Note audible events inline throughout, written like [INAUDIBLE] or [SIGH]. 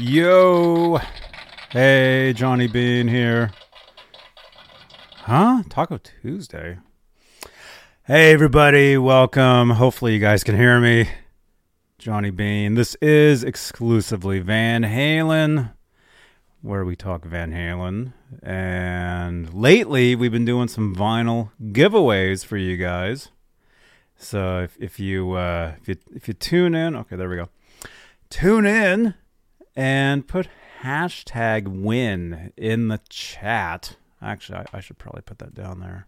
Yo. Hey, Johnny Bean here. Huh? Taco Tuesday. Hey, everybody. Welcome. Hopefully, you guys can hear me. Johnny Bean. This is exclusively Van Halen, where we talk Van Halen. And lately, we've been doing some vinyl giveaways for you guys. So if, if you uh, if you if you tune in, okay, there we go. Tune in and put hashtag win in the chat. Actually, I, I should probably put that down there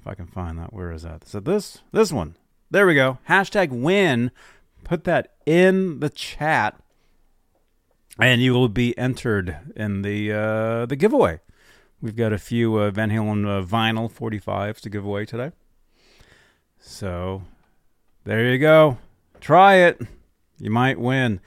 if I can find that. Where is that? So this this one. There we go. Hashtag win. Put that in the chat, and you will be entered in the uh, the giveaway. We've got a few uh, Van Halen uh, vinyl 45s to give away today. So there you go. Try it. You might win.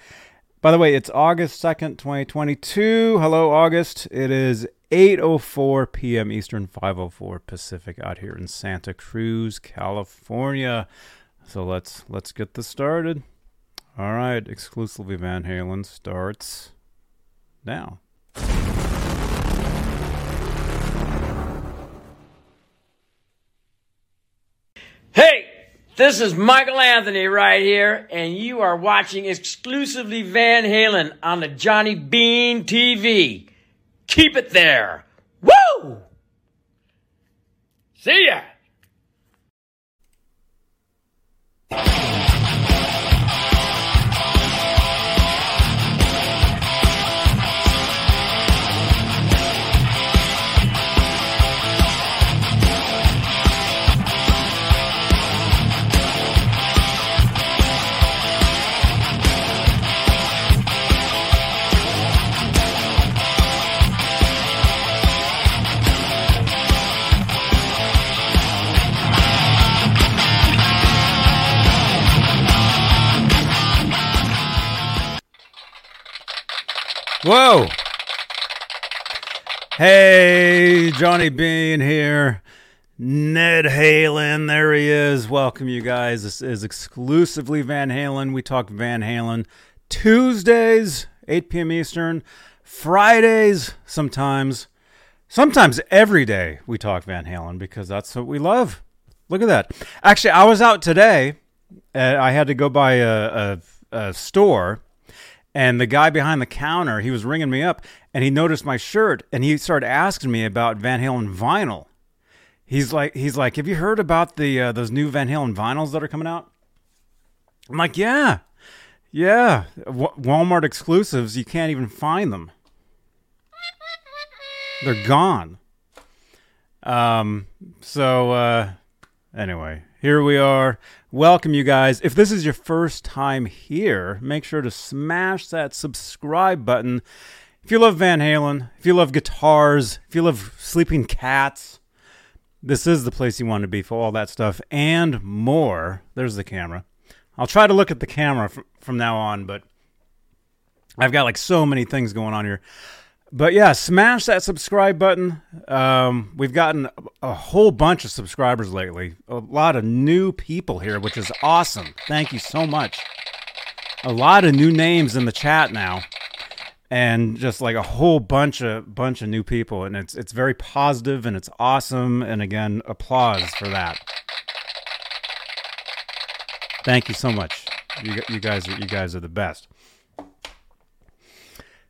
By the way, it's August 2nd, 2022. Hello, August. It is 8.04 p.m. Eastern, 5.04 Pacific out here in Santa Cruz, California. So let's let's get this started. All right, exclusively Van Halen starts now. This is Michael Anthony right here, and you are watching exclusively Van Halen on the Johnny Bean TV. Keep it there. Woo! See ya! Whoa! Hey, Johnny Bean here. Ned Halen, there he is. Welcome, you guys. This is exclusively Van Halen. We talk Van Halen Tuesdays, 8 p.m. Eastern, Fridays, sometimes, sometimes every day we talk Van Halen because that's what we love. Look at that. Actually, I was out today. I had to go by a, a, a store and the guy behind the counter, he was ringing me up and he noticed my shirt and he started asking me about Van Halen vinyl. He's like, he's like, have you heard about the uh, those new Van Halen vinyls that are coming out? I'm like, yeah, yeah. Walmart exclusives, you can't even find them. They're gone. Um. So uh, anyway, here we are. Welcome, you guys. If this is your first time here, make sure to smash that subscribe button. If you love Van Halen, if you love guitars, if you love sleeping cats, this is the place you want to be for all that stuff and more. There's the camera. I'll try to look at the camera from, now on, but I've got like so many things going on here. But yeah, smash that subscribe button. Um, we've gotten a whole bunch of subscribers lately. A lot of new people here, which is awesome. Thank you so much. A lot of new names in the chat now, and just like a whole bunch of bunch of new people, and it's it's very positive and it's awesome. And again, applause for that. Thank you so much. You, you guys are you guys are the best.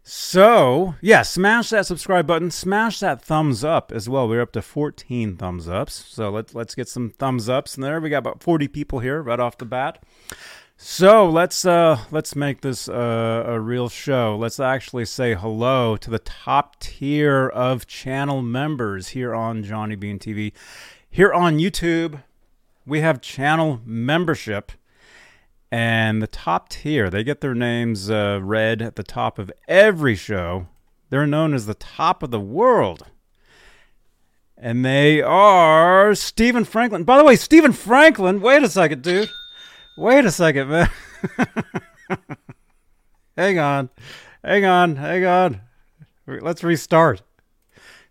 So, yeah, smash that subscribe button, smash that thumbs up as well. We're up to 14 thumbs ups. So, let's let's get some thumbs ups in there. We got about 40 people here right off the bat. So, let's uh let's make this uh, a real show. Let's actually say hello to the top tier of channel members here on Johnny Bean TV. Here on YouTube, we have channel membership and the top tier they get their names uh, read at the top of every show. They're known as the top of the world. And they are stephen franklin. By the way stephen franklin wait a second dude. Wait a second man. [LAUGHS] Hang on. Hang on. Hang on. Let's restart.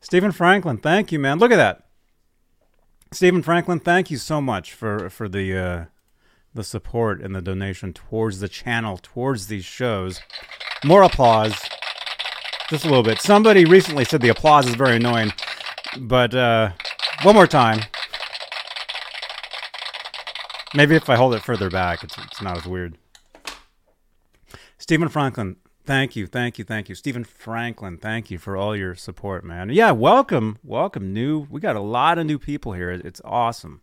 Stephen franklin thank you man. Look at that. Stephen franklin thank you so much for for the uh the support and the donation towards the channel, towards these shows. More applause. Just a little bit. Somebody recently said the applause is very annoying, but uh, one more time. Maybe if I hold it further back, it's, it's not as weird. Stephen Franklin, thank you, thank you, thank you. Stephen Franklin, thank you for all your support, man. Yeah, welcome, welcome. New, we got a lot of new people here. It's awesome.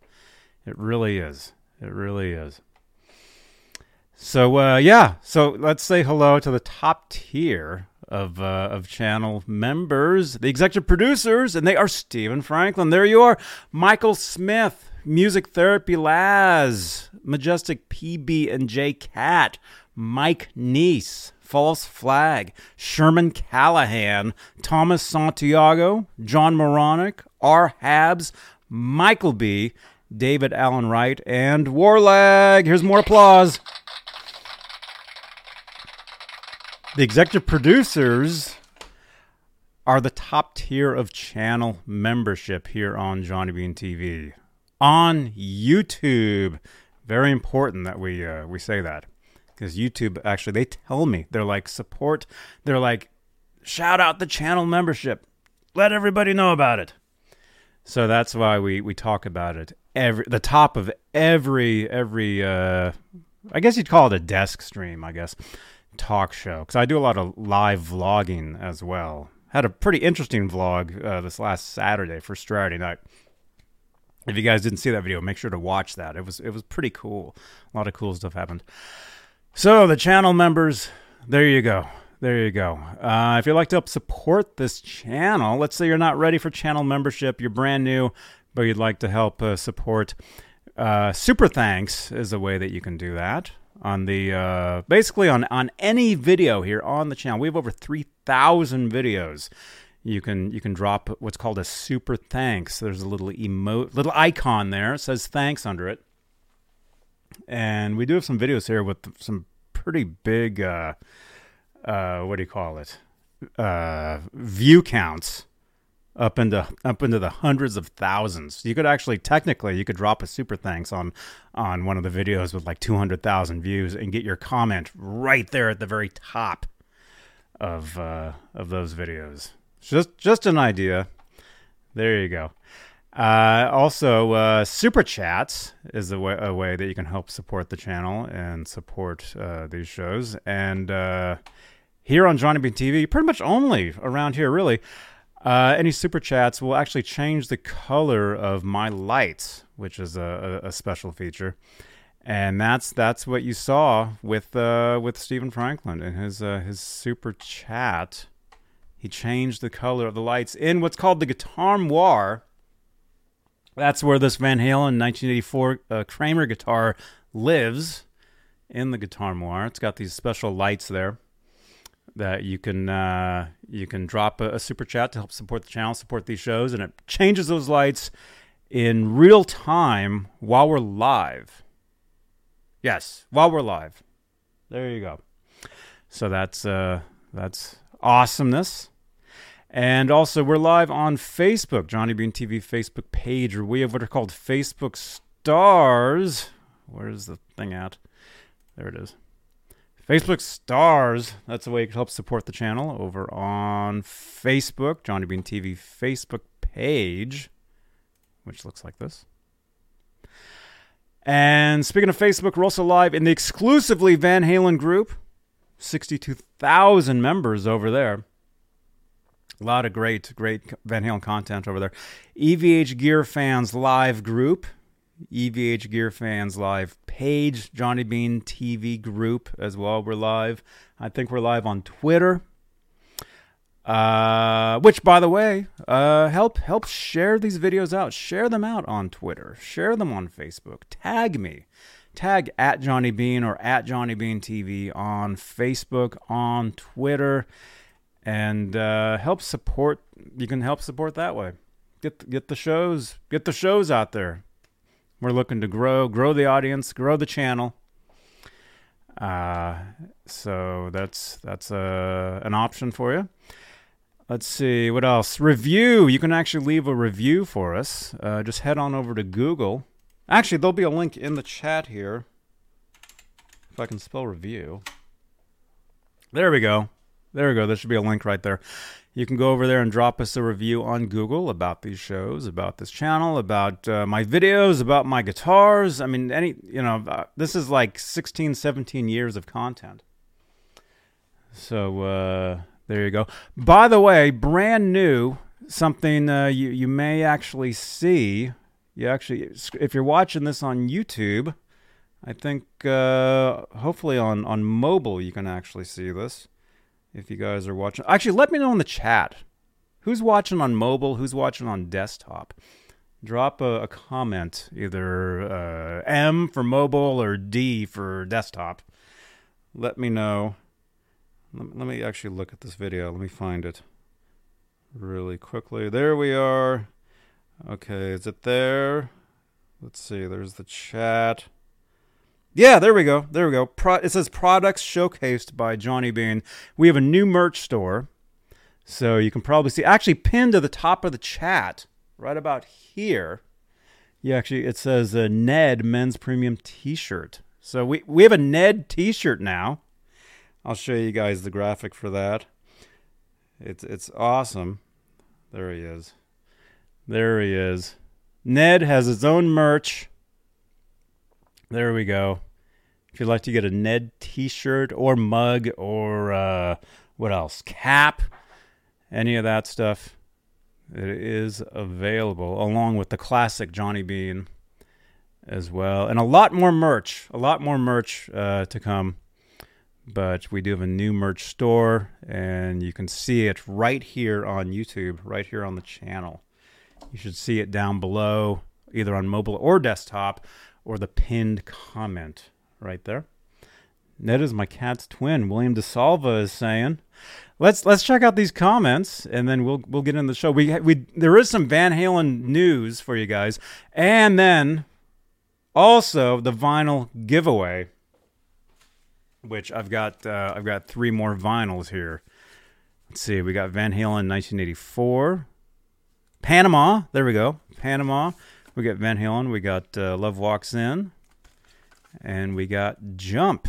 It really is. It really is. So uh, yeah, so let's say hello to the top tier of uh, of channel members, the executive producers, and they are Stephen Franklin. There you are, Michael Smith, Music Therapy Laz, Majestic PB and J Cat, Mike Neese, False Flag, Sherman Callahan, Thomas Santiago, John Moronic, R. Habs, Michael B., David Allen Wright, and Warlag. Here's more applause. The executive producers are the top tier of channel membership here on Johnny Bean TV on YouTube. Very important that we uh, we say that because YouTube actually they tell me they're like support. They're like shout out the channel membership. Let everybody know about it. So that's why we we talk about it every the top of every every uh I guess you'd call it a desk stream, I guess talk show because I do a lot of live vlogging as well. Had a pretty interesting vlog uh, this last Saturday for Saturday night. If you guys didn't see that video, make sure to watch that. It was it was pretty cool. A lot of cool stuff happened. So the channel members, there you go. There you go. Uh, if you'd like to help support this channel, let's say you're not ready for channel membership, you're brand new, but you'd like to help uh, support. Uh, super thanks is a way that you can do that on the uh, basically on on any video here on the channel. We have over three thousand videos. You can you can drop what's called a super thanks. There's a little emote, little icon there. It says thanks under it. And we do have some videos here with some pretty big, uh, uh, what do you call it? Uh, view counts up into up into the hundreds of thousands. You could actually technically you could drop a super thanks on on one of the videos with like 200,000 views and get your comment right there at the very top of uh, of those videos. Just just an idea. There you go. Uh, also, uh, super chats is a way, a way that you can help support the channel and support uh, these shows. And uh, here on Johnny Bean TV, pretty much only around here, really. Uh, any super chats will actually change the color of my lights, which is a, a, a special feature, and that's that's what you saw with uh, with Stephen Franklin and his uh, his super chat. He changed the color of the lights in what's called the Guitar Noir. That's where this Van Halen 1984 uh, Kramer guitar lives in the Guitar Noir. It's got these special lights there that you can uh, you can drop a, a, super chat to help support the channel, support these shows, and it changes those lights in real time while we're live. Yes, while we're live. There you go. So that's uh, that's awesomeness. And also, we're live on Facebook, Johnny Bean TV Facebook page, where we have what are called Facebook stars. Where's the thing at? There it is. Facebook stars. That's the way you can help support the channel over on Facebook, Johnny Bean TV Facebook page, which looks like this. And speaking of Facebook, we're also live in the exclusively Van Halen group. 62,000 members over there. A lot of great, great Van Halen content over there. EVH Gear Fans Live group. EVH Gear Fans Live page, Johnny Bean TV group as well. We're live. I think we're live on Twitter. Uh, which, by the way, uh, help help share these videos out. Share them out on Twitter. Share them on Facebook. Tag me. Tag at Johnny Bean or at Johnny Bean TV on Facebook, on Twitter, and uh, help support. You can help support that way. Get get the shows get the shows out there. We're looking to grow, grow the audience, grow the channel. Uh, so that's that's a, uh, an option for you. Let's see what else. Review. You can actually leave a review for us. Uh, just head on over to Google. Actually, there'll be a link in the chat here. If I can spell review. There we go. There we go. There should be a link right there. You can go over there and drop us a review on Google about these shows, about this channel, about uh, my videos, about my guitars. I mean, any, you know, uh, this is like 16, 17 years of content. So uh, there you go. By the way, brand new, something uh, you, you may actually see. You actually, if you're watching this on YouTube, I think uh, hopefully on, on mobile you can actually see this if you guys are watching. Actually, let me know in the chat. Who's watching on mobile? Who's watching on desktop? Drop a, a comment, either uh, M for mobile or D for desktop. Let me know. Let, let me actually look at this video. Let me find it really quickly. There we are. Okay, is it there? Let's see. There's the chat. Yeah, there we go. There we go. Pro- it says products showcased by Johnny Bean. We have a new merch store. So you can probably see actually pinned to the top of the chat right about here. Yeah, actually it says a Ned men's premium t-shirt. So we we have a Ned t-shirt now. I'll show you guys the graphic for that. It's it's awesome. There he is. There he is. Ned has his own merch. There we go. If you'd like to get a Ned T-shirt or mug or uh, what else, cap, any of that stuff, it is available along with the classic Johnny Bean as well, and a lot more merch. A lot more merch uh, to come. But we do have a new merch store, and you can see it right here on YouTube, right here on the channel. You should see it down below, either on mobile or desktop or the pinned comment right there. Ned is my cat's twin. William DeSalva is saying, "Let's let's check out these comments, and then we'll we'll get in the show. We we there is some Van Halen news for you guys, and then also the vinyl giveaway, which I've got uh, I've got three more vinyls here. Let's see, we got Van Halen 1984, Panama. There we go, Panama. We got Van Halen. We got uh, Love Walks In, and we got Jump.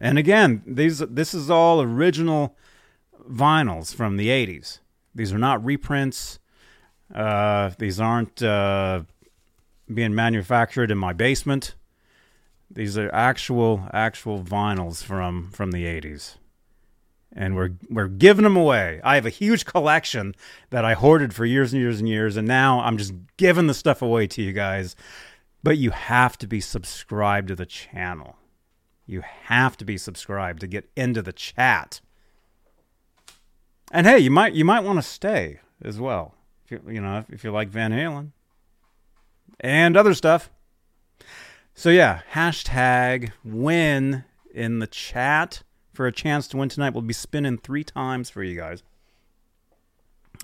And again, these this is all original vinyls from the '80s. These are not reprints. Uh, these aren't uh, being manufactured in my basement. These are actual actual vinyls from from the '80s and we're we're giving them away. I have a huge collection that I hoarded for years and years and years, and now I'm just giving the stuff away to you guys. But you have to be subscribed to the channel. You have to be subscribed to get into the chat. And hey, you might you might want to stay as well. If you, you know, if, if you like Van Halen and other stuff. So yeah, hashtag win in the chat for a chance to win tonight. We'll be spinning three times for you guys.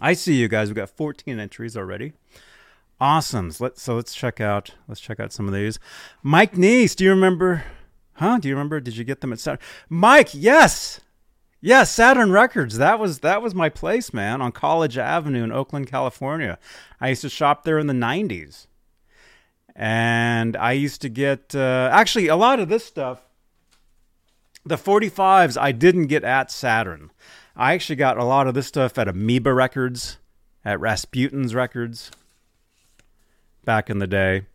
I see you guys. We've got 14 entries already. Awesome. Let's so let's check out let's check out some of these. Mike Neese, do you remember? Huh? Do you remember? Did you get them at Saturn? Mike, yes. Yes, Saturn Records. That was that was my place, man, on College Avenue in Oakland, California. I used to shop there in the 90s. And I used to get uh, actually a lot of this stuff the 45s I didn't get at Saturn. I actually got a lot of this stuff at Amoeba Records, at Rasputin's Records back in the day.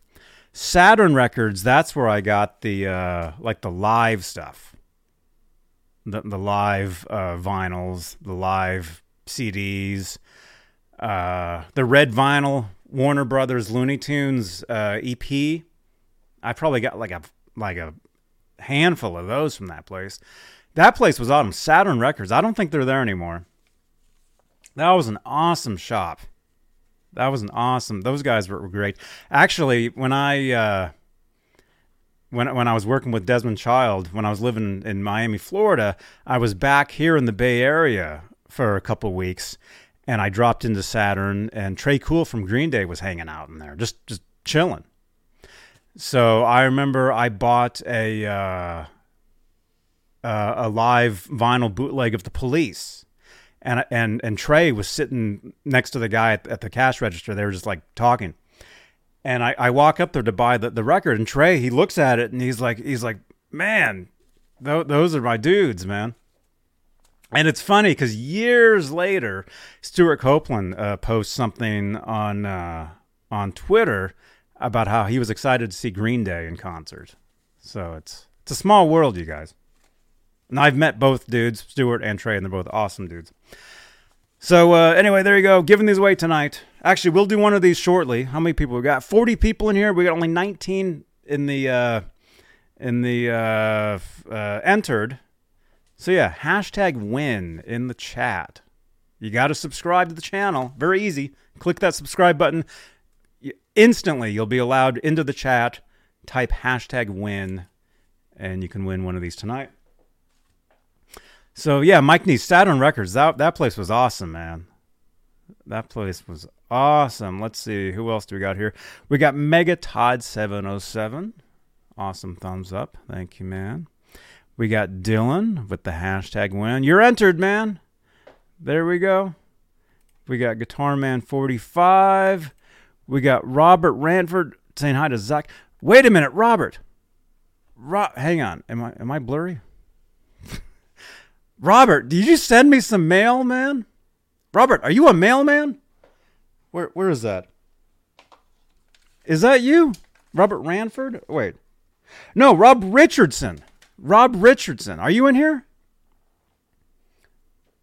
Saturn Records, that's where I got the uh, like the live stuff. The the live uh, vinyls, the live CDs, uh, the red vinyl Warner Brothers Looney Tunes uh, EP. I probably got like a like a handful of those from that place. That place was awesome. Saturn Records. I don't think they're there anymore. That was an awesome shop. That was an awesome. Those guys were, were great. Actually, when I uh, when when I was working with Desmond Child, when I was living in Miami, Florida, I was back here in the Bay Area for a couple weeks, and I dropped into Saturn, and Tré Cool from Green Day was hanging out in there, just just chilling. So I remember I bought a uh, uh, a live vinyl bootleg of the Police, and and and Tré was sitting next to the guy at, at the cash register. They were just like talking, and I, I walk up there to buy the, the record, and Tré he looks at it and he's like he's like man, th- those are my dudes, man. And it's funny because years later, Stewart Copeland uh, posts something on uh, on Twitter about how he was excited to see Green Day in concert. So it's it's a small world, you guys. And I've met both dudes, Stewart and Tré, and they're both awesome dudes. So uh, anyway, there you go. Giving these away tonight. Actually, we'll do one of these shortly. How many people we got? Forty people in here. We got only nineteen in the uh, in the uh, uh, entered. So yeah, hashtag win in the chat. You got to subscribe to the channel. Very easy. Click that subscribe button. Instantly, you'll be allowed into the chat. Type hashtag win, and you can win one of these tonight. So yeah, Mike Neese Saturn Records. That that place was awesome, man. That place was awesome. Let's see who else do we got here. We got Mega Todd seven oh seven. Awesome thumbs up. Thank you, man. We got Dylan with the hashtag win. You're entered, man. There we go. We got Guitar Man 45. We got Robert Ranford saying hi to Zach. Wait a minute, Robert. Ro- hang on. Am I am I blurry? [LAUGHS] Robert, did you send me some mail, man? Robert, are you a mailman? Where where is that? Is that you? Robert Ranford? Wait. No, Rob Richardson. Rob Richardson. Are you in here?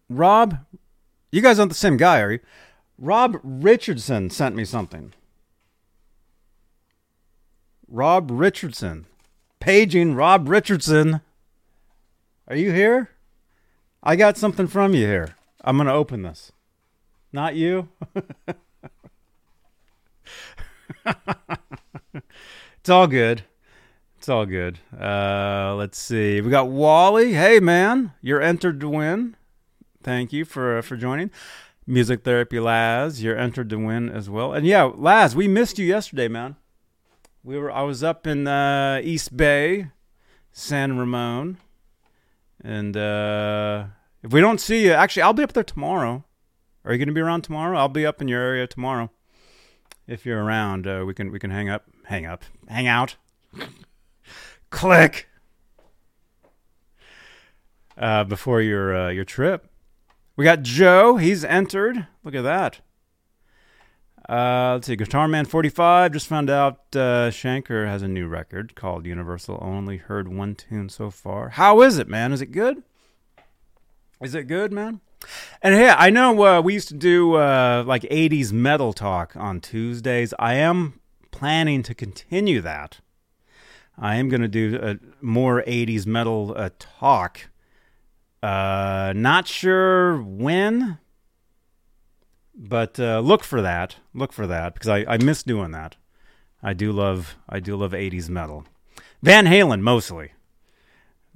Rob, you guys aren't the same guy, are you? Rob Richardson sent me something. Rob Richardson. Paging Rob Richardson. Are you here? I got something from you here. I'm going to open this. Not you? [LAUGHS] it's all good. It's all good. Uh, let's see. We got Wally. Hey, man, you're entered to win. Thank you for uh, for joining. Music Therapy Laz, you're entered to win as well. And yeah, Laz, we missed you yesterday, man. We were I was up in uh, East Bay, San Ramon, and uh, if we don't see you, actually, I'll be up there tomorrow. Are you going to be around tomorrow? I'll be up in your area tomorrow. If you're around, uh, we can we can hang up, hang up, hang out. [LAUGHS] Click. Uh, before your uh, your trip, we got Joe. He's entered. Look at that. Uh, let's see. Guitar Man 45 just found out uh, Schenker has a new record called Universal. Only heard one tune so far. How is it, man? Is it good? Is it good, man? And hey, I know uh, we used to do uh, like 80s metal talk on Tuesdays. I am planning to continue that. I am going to do a more 80s metal uh, talk. Uh, not sure when, but uh, look for that. Look for that because I, I miss doing that. I do love I do love 80s metal. Van Halen mostly.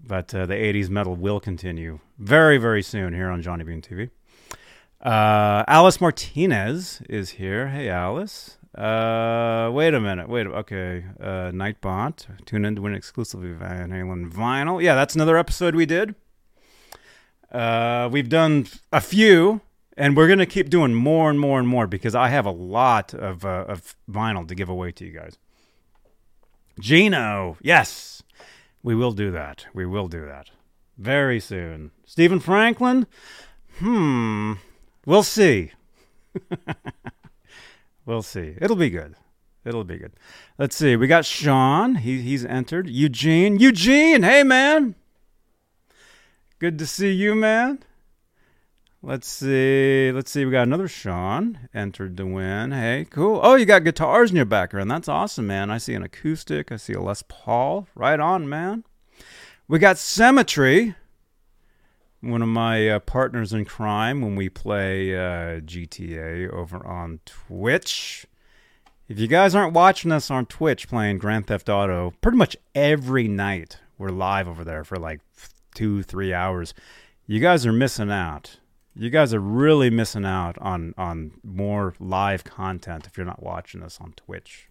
But uh, the 80s metal will continue very, very soon here on Johnny Bean TV. Uh, Alice Martinez is here. Hey, Alice. Uh, wait a minute. Wait. Okay. Uh, Nightbot. Tune in to win exclusively Van Halen vinyl. Yeah, that's another episode we did. Uh, we've done a few, and we're gonna keep doing more and more and more because I have a lot of uh, of vinyl to give away to you guys. Gino, yes, we will do that. We will do that very soon. Stephen Franklin, hmm, we'll see. [LAUGHS] we'll see. It'll be good. It'll be good. Let's see. We got Sean. He he's entered. Eugene. Eugene. Hey man. Good to see you, man. Let's see. Let's see. We got another Sean entered to win. Hey, cool. Oh, you got guitars in your background. That's awesome, man. I see an acoustic. I see a Les Paul. Right on, man. We got Symmetry, one of my uh, partners in crime when we play uh, GTA over on Twitch. If you guys aren't watching us on Twitch playing Grand Theft Auto, pretty much every night we're live over there for like two, three hours. You guys are missing out. You guys are really missing out on on more live content if you're not watching us on Twitch.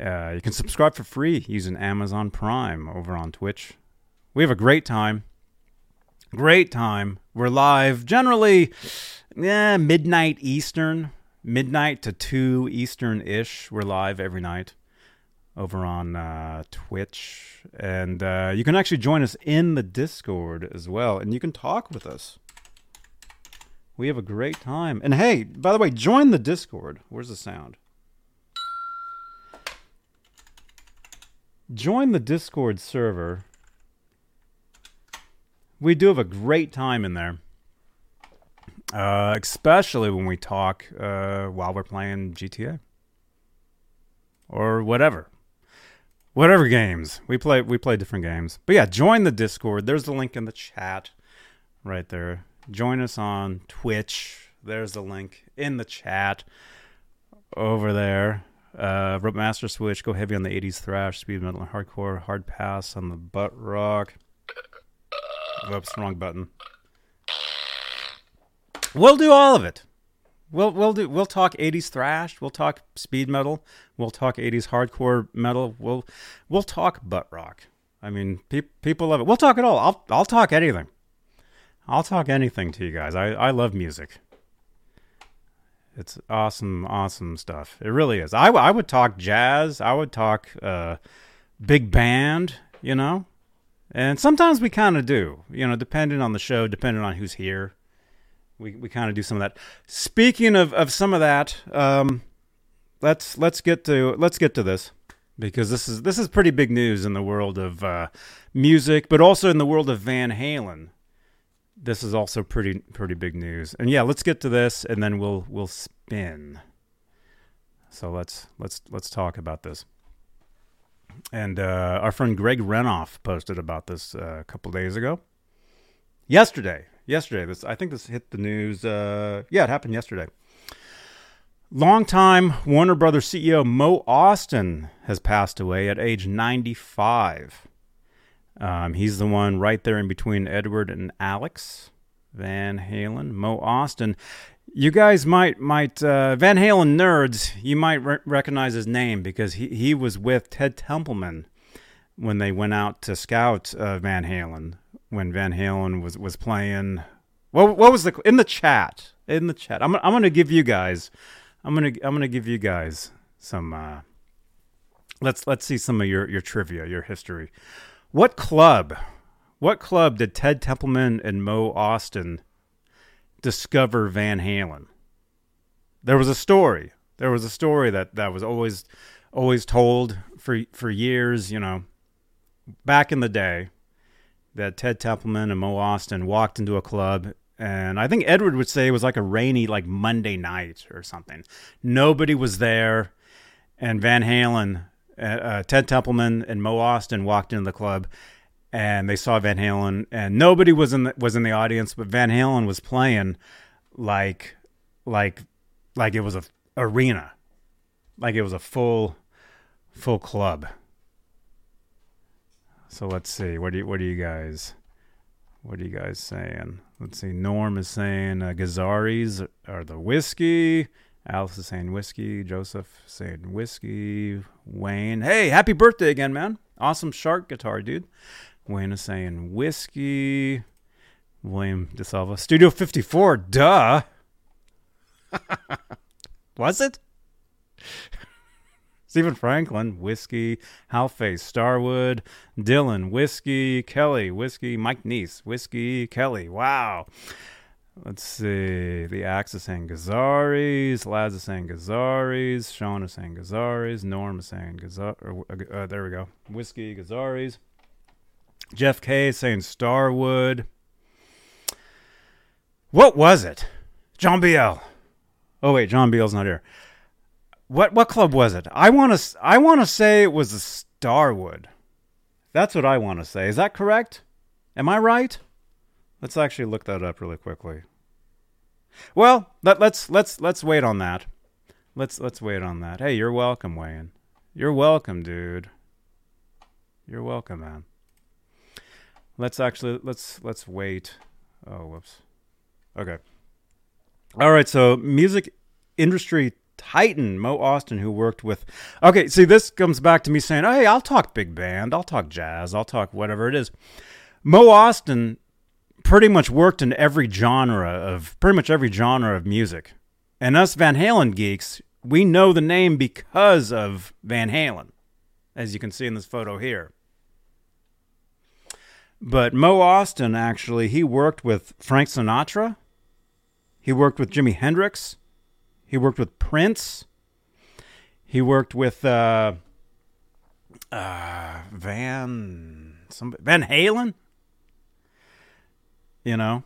Uh, you can subscribe for free using Amazon Prime over on Twitch. We have a great time. Great time. We're live generally yeah, midnight Eastern, midnight to 2 Eastern ish. We're live every night over on uh, Twitch, and uh, you can actually join us in the Discord as well, and you can talk with us. We have a great time. And hey, by the way, join the Discord. Where's the sound? Join the Discord server. We do have a great time in there. Uh, especially when we talk uh, while we're playing GTA or whatever, whatever games we play. We play different games, but yeah, join the Discord. There's the link in the chat, right there. Join us on Twitch. There's the link in the chat over there. Uh, Rope Master Switch. Go heavy on the 80s thrash, speed metal, and hardcore. Hard pass on the butt rock. Oops, wrong button. We'll do all of it. We'll we'll do we'll talk 80s thrash, we'll talk speed metal, we'll talk 80s hardcore metal, we'll we'll talk butt rock. I mean, pe- people love it. We'll talk it all. I'll I'll talk anything. I'll talk anything to you guys. I I love music. It's awesome, awesome stuff. It really is. I, w- I would talk jazz. I would talk uh, big band, you know? And sometimes we kind of do, you know, depending on the show, depending on who's here we, we kind of do some of that. Speaking of, of some of that, um, let's let's get to let's get to this because this is this is pretty big news in the world of uh, music, but also in the world of Van Halen. This is also pretty pretty big news. And yeah, let's get to this, and then we'll we'll spin. So let's let's let's talk about this. And uh, our friend Greg Renoff posted about this uh, a couple days ago. Yesterday, yesterday. This I think this hit the news. Uh, yeah, it happened yesterday. Longtime Warner Brothers CEO Mo Ostin has passed away at age 95. Um, he's the one right there in between Edward and Alex Van Halen. Mo Ostin. You guys might might uh, Van Halen nerds. You might re- recognize his name because he he was with Ted Templeman when they went out to scout uh, Van Halen when Van Halen was was playing. What what was the in the chat in the chat? I'm I'm gonna give you guys. I'm gonna I'm gonna give you guys some. Uh, let's let's see some of your your trivia, your history. What club? What club did Ted Templeman and Mo Ostin discover Van Halen? There was a story. There was a story that that was always always told for for years. You know, back in the day that Ted Templeman and Mo Ostin walked into a club and I think Edward would say it was like a rainy like Monday night or something. Nobody was there, and Van Halen, uh, uh, Ted Templeman, and Mo Ostin walked into the club, and they saw Van Halen, and nobody was in the, was in the audience, but Van Halen was playing like like like it was a arena, like it was a full full club. So let's see. What do you, what do you guys what are you guys saying? Let's see. Norm is saying uh, Gazzarri's are the whiskey. Alice is saying whiskey. Joseph saying whiskey. Wayne, hey, happy birthday again, man! Awesome shark guitar, dude. Wayne is saying whiskey. William DeSalva, Studio 54, duh. [LAUGHS] Was it? Stephen Franklin, whiskey. Halface, Starwood. Dylan, whiskey. Kelly, whiskey. Mike Neese, whiskey. Kelly, wow. Let's see. The Axe is saying Gazzarri's. Laz is saying Gazzarri's. Sean is saying Gazzarri's. Norm is saying Gazzar. Uh, uh, there we go. Whiskey, Gazzarri's. Jeff K is saying Starwood. What was it? John Biel. Oh wait, John Biel's not here. What what club was it? I want to I want to say it was the Starwood. That's what I want to say. Is that correct? Am I right? Let's actually look that up really quickly. Well, let, let's let's let's wait on that. Let's let's wait on that. Hey, you're welcome, Wayne. You're welcome, dude. You're welcome, man. Let's actually let's let's wait. Oh, whoops. Okay. All right, so music industry titan Mo Ostin, who worked with. Okay, see, this comes back to me saying, "Hey, I'll talk big band, I'll talk jazz, I'll talk whatever it is." Mo Ostin pretty much worked in every genre of pretty much every genre of music, and us Van Halen geeks, we know the name because of Van Halen. as you can see in this photo here. But Mo Ostin actually he worked with Frank Sinatra. He worked with Jimi Hendrix. He worked with Prince. He worked with uh, uh, Van Van Halen. You know,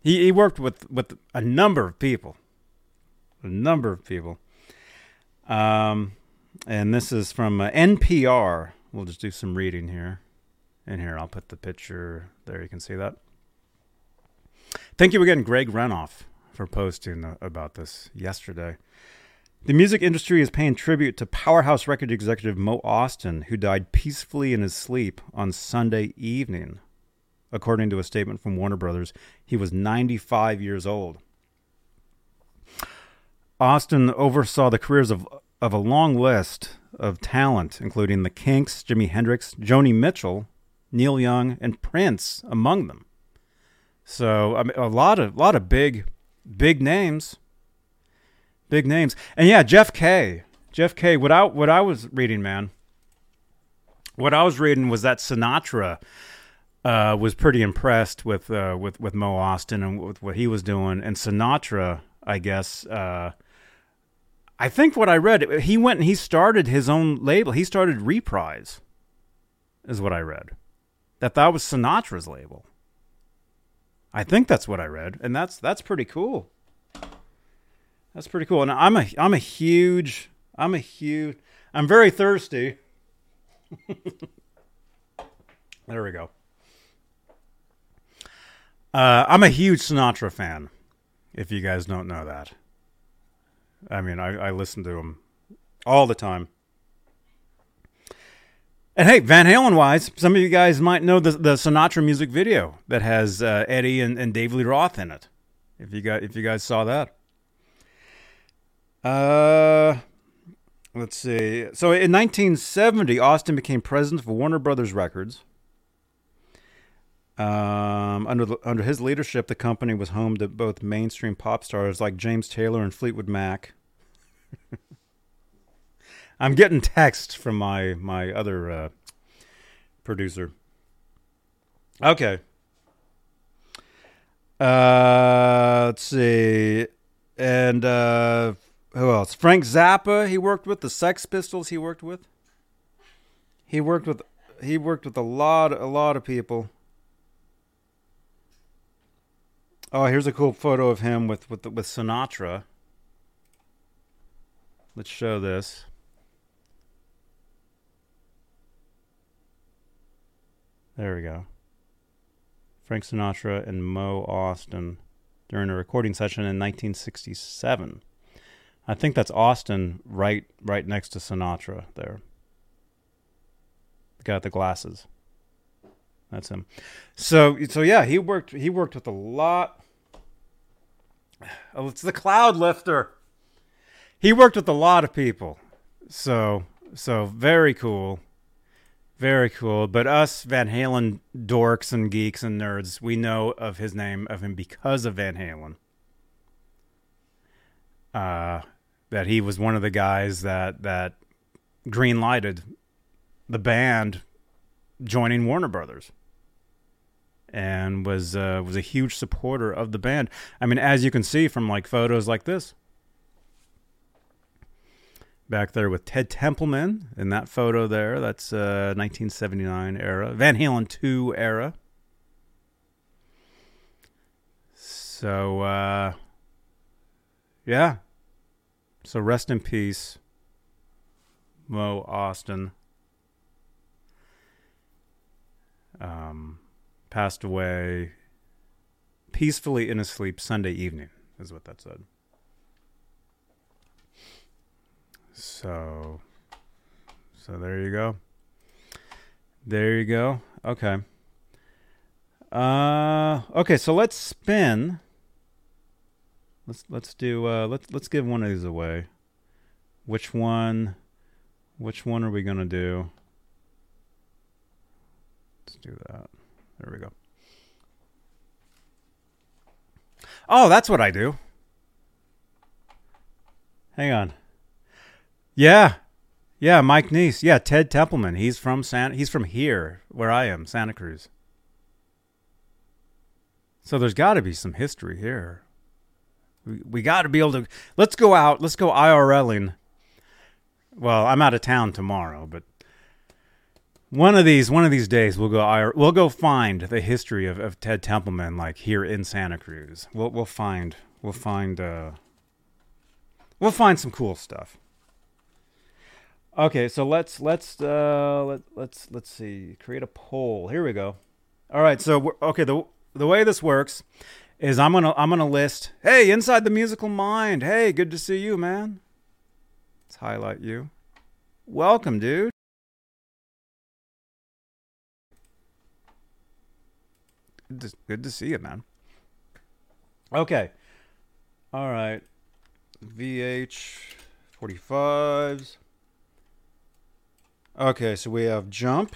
he he worked with with a number of people, a number of people. Um, and this is from uh, NPR. We'll just do some reading here. And here, I'll put the picture there. You can see that. Thank you again, Greg Renoff, for posting uh, about this yesterday. The music industry is paying tribute to powerhouse record executive Mo Ostin, who died peacefully in his sleep on Sunday evening. According to a statement from Warner Brothers, he was 95 years old. Ostin oversaw the careers of, of a long list of talent, including the Kinks, Jimi Hendrix, Joni Mitchell, Neil Young, and Prince among them. So I mean, a lot of lot of big, big names, big names, and yeah, Jeff Kay, Jeff Kay. What I what I was reading, man, what I was reading was that Sinatra uh, was pretty impressed with uh, with with Mo Ostin and with what he was doing, and Sinatra, I guess. Uh, I think what I read, he went and he started his own label. He started Reprise, is what I read that that was Sinatra's label. I think that's what I read, and that's that's pretty cool. That's pretty cool. And I'm a I'm a huge I'm a huge I'm very thirsty. [LAUGHS] there we go. Uh, I'm a huge Sinatra fan. If you guys don't know that, I mean, I, I listen to him all the time. And hey, Van Halen wise, some of you guys might know the the Sinatra music video that has uh, Eddie and, and Dave Lee Roth in it. If you got if you guys saw that. Uh let's see. So in 1970, Ostin became president of Warner Brothers Records. Um, under the, under his leadership, the company was home to both mainstream pop stars like James Taylor and Fleetwood Mac. [LAUGHS] I'm getting text from my my other uh, producer. Okay. Uh, let's see, and uh, who else? Frank Zappa. He worked with the Sex Pistols. He worked with. He worked with. He worked with a lot, a lot of people. Oh, here's a cool photo of him with with with Sinatra. Let's show this. There we go. Frank Sinatra and Mo Ostin during a recording session in 1967. I think that's Ostin right right next to Sinatra there. The guy with the glasses. That's him. So so yeah, he worked he worked with a lot. Oh, it's the cloud lifter. He worked with a lot of people. So so very cool. Very cool. But us Van Halen dorks and geeks and nerds, we know of his name of him because of Van Halen. Uh, that he was one of the guys that that green lighted the band joining Warner Brothers. And was uh, was a huge supporter of the band. I mean, as you can see from like photos like this, back there with Ted Templeman in that photo there. That's uh, 1979 era, Van Halen 2 era. So, uh, yeah. So rest in peace, Mo Ostin. Um, passed away peacefully in his sleep Sunday evening, is what that said. So, so there you go. There you go. Okay. Uh, okay. So let's spin. Let's let's do. Uh, let's let's give one of these away. Which one? Which one are we gonna do? Let's do that. There we go. Oh, that's what I do. Hang on. Yeah. Yeah, Mike Neese. Yeah, Ted Templeman. He's from San. He's from here, where I am, Santa Cruz. So there's got to be some history here. We, we got to be able to. Let's go out. Let's go IRLing. Well, I'm out of town tomorrow, but one of these one of these days we'll go IR, we'll go find the history of, of Ted Templeman like here in Santa Cruz. We'll we'll find we'll find uh we'll find some cool stuff. Okay, so let's let's uh let let's let's see. Create a poll. Here we go. All right, so okay, the the way this works is I'm gonna I'm gonna list. Hey, inside the musical mind. Hey, good to see you, man. Let's highlight you. Welcome, dude. Good to, good to see you, man. Okay. All right. VH 45s. Okay, so we have jump.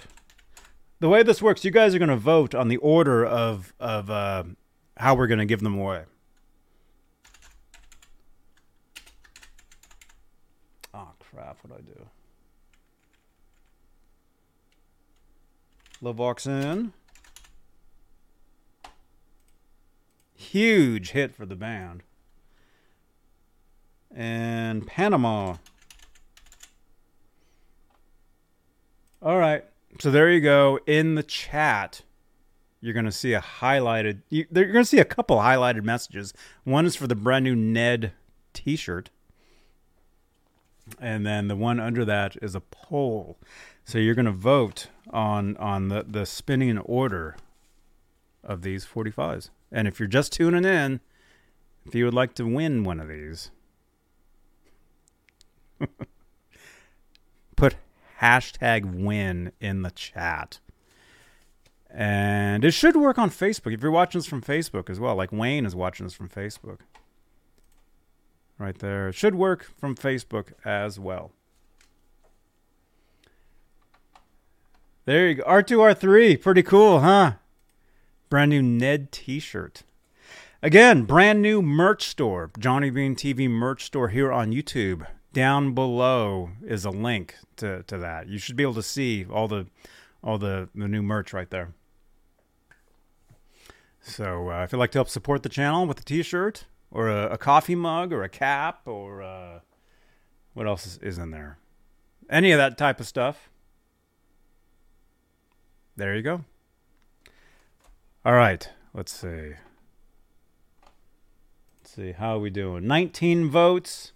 The way this works, you guys are going to vote on the order of of uh, how we're going to give them away. Oh crap! What do I do? Love Walks In. Huge hit for the band. And Panama. All right. So there you go. In the chat, you're going to see a highlighted. You, you're going to see a couple highlighted messages. One is for the brand new Ned t shirt. And then the one under that is a poll. So you're going to vote on on the, the spinning order of these 45s. And if you're just tuning in, if you would like to win one of these, [LAUGHS] put hashtag win in the chat. And it should work on Facebook. If you're watching this from Facebook as well, like Wayne is watching this from Facebook. Right there. It should work from Facebook as well. There you go. R2, R3. Pretty cool, huh? Brand new Ned t shirt. Again, brand new merch store. Johnny Bean TV merch store here on YouTube. Down below is a link to, to that. You should be able to see all the all the, the new merch right there. So uh, if you'd like to help support the channel with a t-shirt or a, a coffee mug or a cap or uh, what else is, is in there? Any of that type of stuff. There you go. All right, let's see. Let's see how are we doing. 19 votes.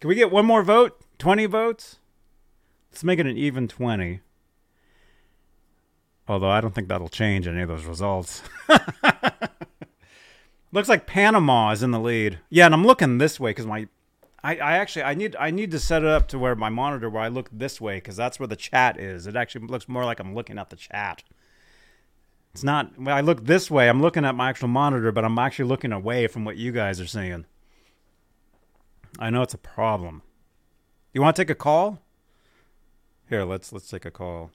Can we get one more vote? 20 votes? Let's make it an even 20. Although I don't think that'll change any of those results. [LAUGHS] Looks like Panama is in the lead. Yeah, and I'm looking this way because my, I, I actually I need I need to set it up to where my monitor where I look this way because that's where the chat is. It actually looks more like I'm looking at the chat. It's not. When I look this way, I'm looking at my actual monitor, but I'm actually looking away from what you guys are seeing. I know it's a problem. You want to take a call? Here, let's let's take a call.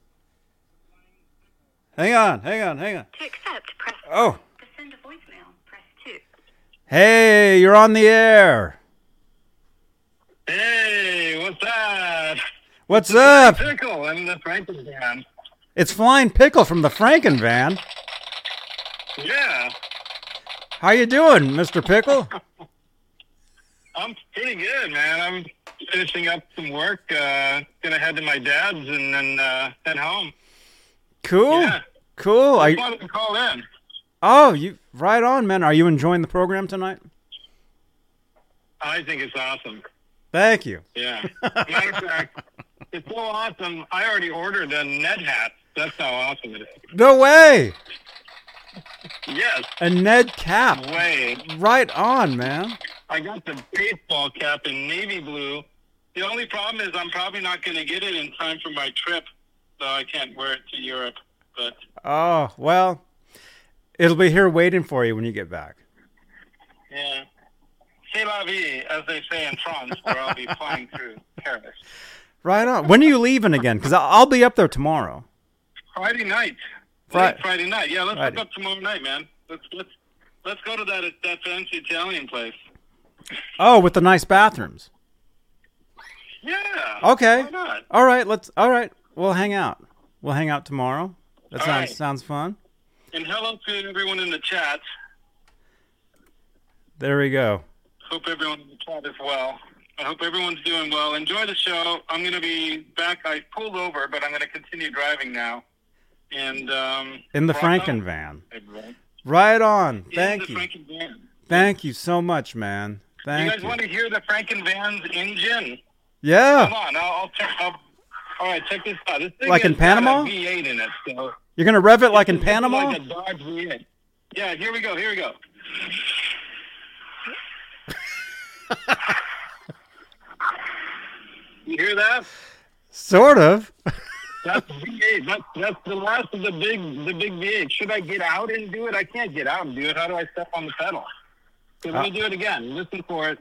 Hang on, hang on, hang on. To accept, press Oh, to send a voicemail, press 2. hey, you're on the air. Hey, what's up? What's up? Pickle, I'm the Franken van. It's Flying Pickle from the Franken van. Yeah, How you doing, Mr. Pickle? [LAUGHS] I'm pretty good, man. I'm finishing up some work. Uh, gonna head to my dad's and then uh, head home. Cool. Yeah. Cool. I wanted to call in. oh, you right on, man. Are you enjoying the program tonight? I think it's awesome. Thank you. Yeah. [LAUGHS] Matter of fact, it's so awesome. I already ordered a Ned hat. That's how awesome it is. No way. Yes, A Ned cap. way. Right on, man. I got the baseball cap in navy blue. The only problem is I'm probably not going to get it in time for my trip, so I can't wear it to Europe. But Oh, well, it'll be here waiting for you when you get back. yeah, c'est la vie, as they say in France, where I'll be [LAUGHS] flying through Paris Right on. When are you leaving again? Because I'll be up there tomorrow. Friday night. Fri- Late Friday night. Yeah, let's Friday. hook up tomorrow night, man. Let's let's let's go to that that fancy Italian place. Oh, with the nice bathrooms. Yeah. Okay. Why not? All right, let's. All right, we'll hang out. We'll hang out tomorrow. That All sounds right. sounds fun. And hello to everyone in the chat. There we go. Hope everyone in the chat is well. I hope everyone's doing well. Enjoy the show. I'm going to be back. I pulled over, but I'm going to continue driving now. And um, In the Franken van. Right on. In Thank the you. Franken van. Thank you so much, man. You guys you. want to hear the Franken van's engine? Yeah. Come on, I'll, I'll check. I'll, all right, check this out. This thing Like in Panama? V8 in it, so You're gonna rev it like in Panama? Like a Dodge V8. Yeah, here we go. Here we go. [LAUGHS] you hear that? Sort of. That's [LAUGHS] V8. That's that's the last of the big the big V8. Should I get out and do it? I can't get out and do it. How do I step on the pedal? So let me do it again. Listen for it.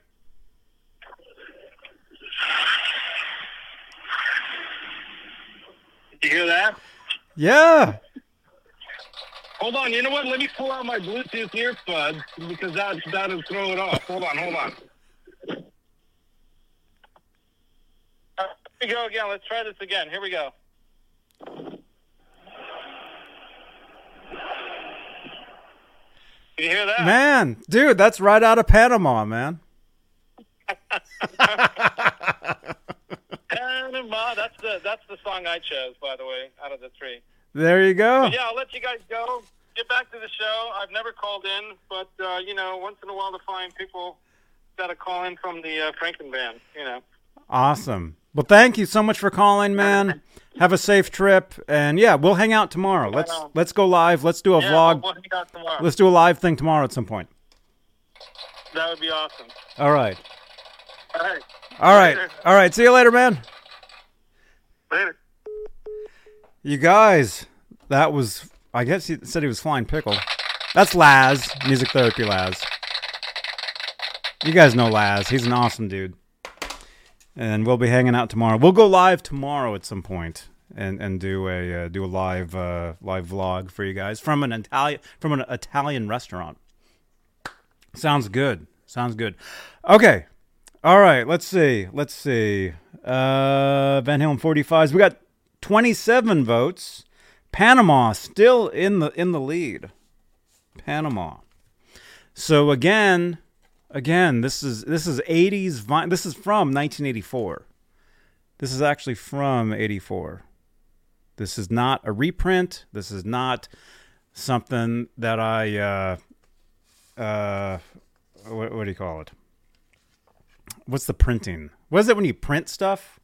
You hear that? Yeah. Hold on. You know what? Let me pull out my Bluetooth earbuds because that that'll throw it off. Hold on. Hold on. Uh, Here we go again. Let's try this again. Here we go. Can you hear that? Man, dude, that's right out of Panama, man. [LAUGHS] Panama. That's the that's the song I chose, by the way, out of the three. There you go. Yeah, I'll let you guys go. Get back to the show. I've never called in, but uh, you know, once in a while to find people got to call in from the uh, Franken van. You know. Awesome. Well, thank you so much for calling, man. [LAUGHS] Have a safe trip, and yeah, we'll hang out tomorrow. Let's let's go live. Let's do a Yeah, vlog. We'll hang out tomorrow. Let's do a live thing tomorrow at some point. That would be awesome. All right. All right. All right. Later. All right. See you later, man. Later. You guys, that was. I guess he said he was flying pickle. That's Laz, music therapy Laz. You guys know Laz. He's an awesome dude. And we'll be hanging out tomorrow. We'll go live tomorrow at some point and and do a uh, do a live uh, live vlog for you guys from an Italian from an Italian restaurant. Sounds good. Sounds good. Okay. All right. Let's see. Let's see. Uh, Van Halen 45s. We got 27 votes. Panama still in the in the lead. Panama. So again, again, this is this is 80s. vi- This is from 1984. This is actually from 84. This is not a reprint. This is not something that I uh uh what, what do you call it? What's the printing? What is it when you print stuff?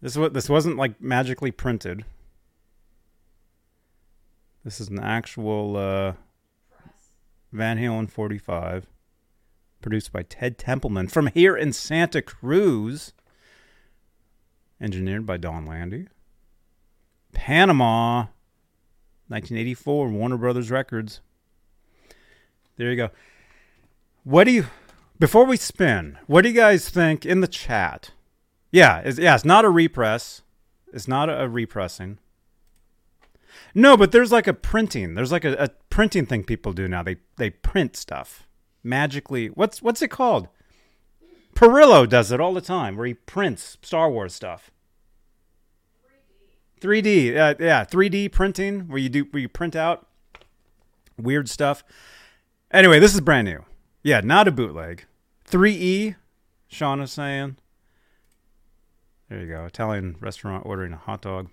This what this wasn't like magically printed. This is an actual uh, Van Halen 45 produced by Ted Templeman from here in Santa Cruz. Engineered by Donn Landee. Panama 1984 Warner Brothers Records. There you go. What do you before we spin, what do you guys think in the chat? Yeah, it's, yeah, it's not a repress. It's not a, a repressing. No, but there's like a printing. There's like a, a printing thing people do now. They they print stuff magically. What's what's it called? Perillo does it all the time, where he prints Star Wars stuff. 3D, uh, yeah, 3D printing, where you do where you print out weird stuff. Anyway, this is brand new. Yeah, not a bootleg. 3E, Sean is saying. There you go. Italian restaurant ordering a hot dog.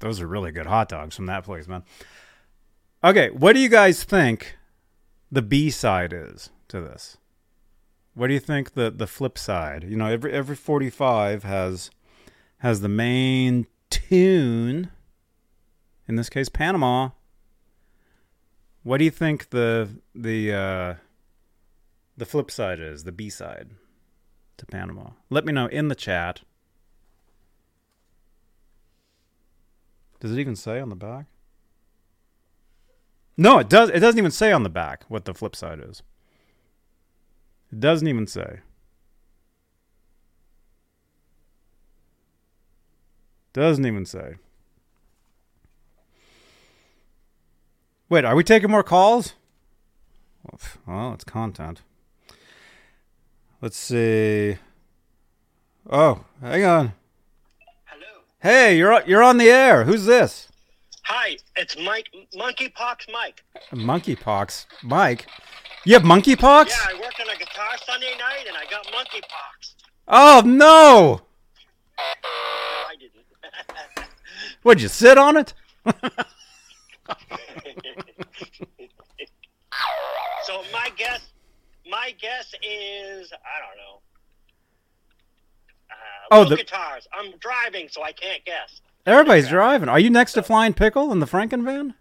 Those are really good hot dogs from that place, man. Okay, what do you guys think the B side is to this? What do you think the the flip side? You know, every every 45 has has the main tune. In this case, Panama. What do you think the the uh, the flip side is? The B side to Panama. Let me know in the chat. Does it even say on the back? No, it does. It doesn't even say on the back what the flip side is. It doesn't even say. Doesn't even say. Wait, are we taking more calls? Well, it's content. Let's see. Oh, hang on. Hey, you're on- you're on the air. Who's this? Hi, it's Mike, Monkeypox Mike. Monkeypox. Mike. You have monkeypox? Yeah, I worked on a guitar Sunday night and I got monkeypox. Oh no! I didn't. [LAUGHS] What'd you sit on it? [LAUGHS] so my guess, my guess is I don't know. Uh, Oh, the- guitars. I'm driving, so I can't guess. Everybody's driving. Are you next to Flying Pickle in the Franken van?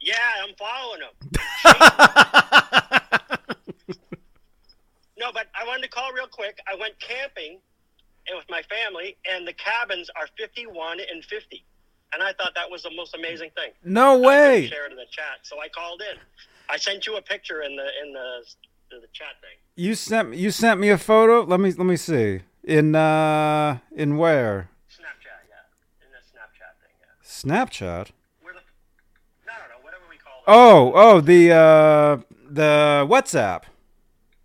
Yeah, I'm following him. [LAUGHS] no, but I wanted to call real quick. I went camping and with my family, and the cabins are 51 and 50. And I thought that was the most amazing thing. No way. Share it in the chat, so I called in. I sent you a picture in the in the the chat thing. You sent you sent me a photo. Let me let me see. In uh, in where? Snapchat, yeah, in the Snapchat thing. Yeah. Snapchat. Where the? I don't know, Whatever we call. It. Oh, oh, the uh, the WhatsApp.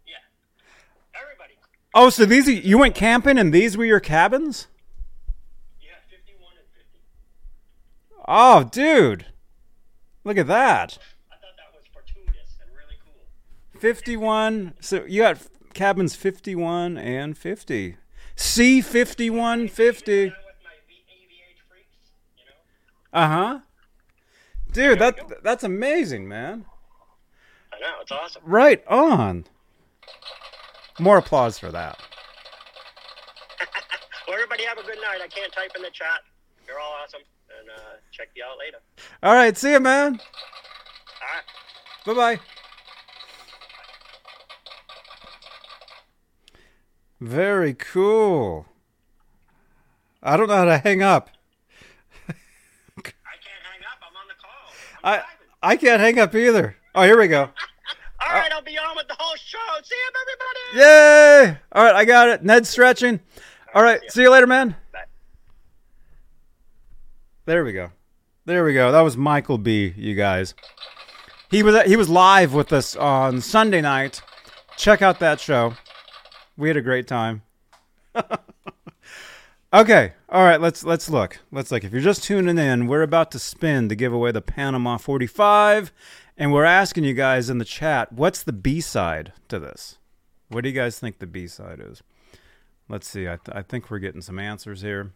Yeah. Everybody. Oh, so these are, you went camping and these were your cabins? Yeah, fifty-one and fifty. Oh, dude! Look at that. I thought that was fortuitous and really cool. Fifty-one. So you got cabins fifty-one and fifty. C5150. Uh huh. Dude, that that's amazing, man. I know, it's awesome. Right on. More applause for that. [LAUGHS] well, everybody have a good night. I can't type in the chat. You're all awesome. And uh, check you out later. All right, see you, man. All right. Bye bye. Very cool. I don't know how to hang up. I can't hang up. I'm on the call. I'm I driving. I can't hang up either. Oh, here we go. [LAUGHS] All right, I'll be on with the whole show. See you, everybody. Yay! All right, I got it. Ned's stretching. All right, see you later, man. Bye. There we go. There we go. That was Michael B. You guys. He was he was live with us on Sunday night. Check out that show. We had a great time. [LAUGHS] okay. All right, let's let's look. Let's look. If you're just tuning in, we're about to spin to give away the Panama 45 and we're asking you guys in the chat, what's the B-side to this? What do you guys think the B-side is? Let's see. I, th- I think we're getting some answers here.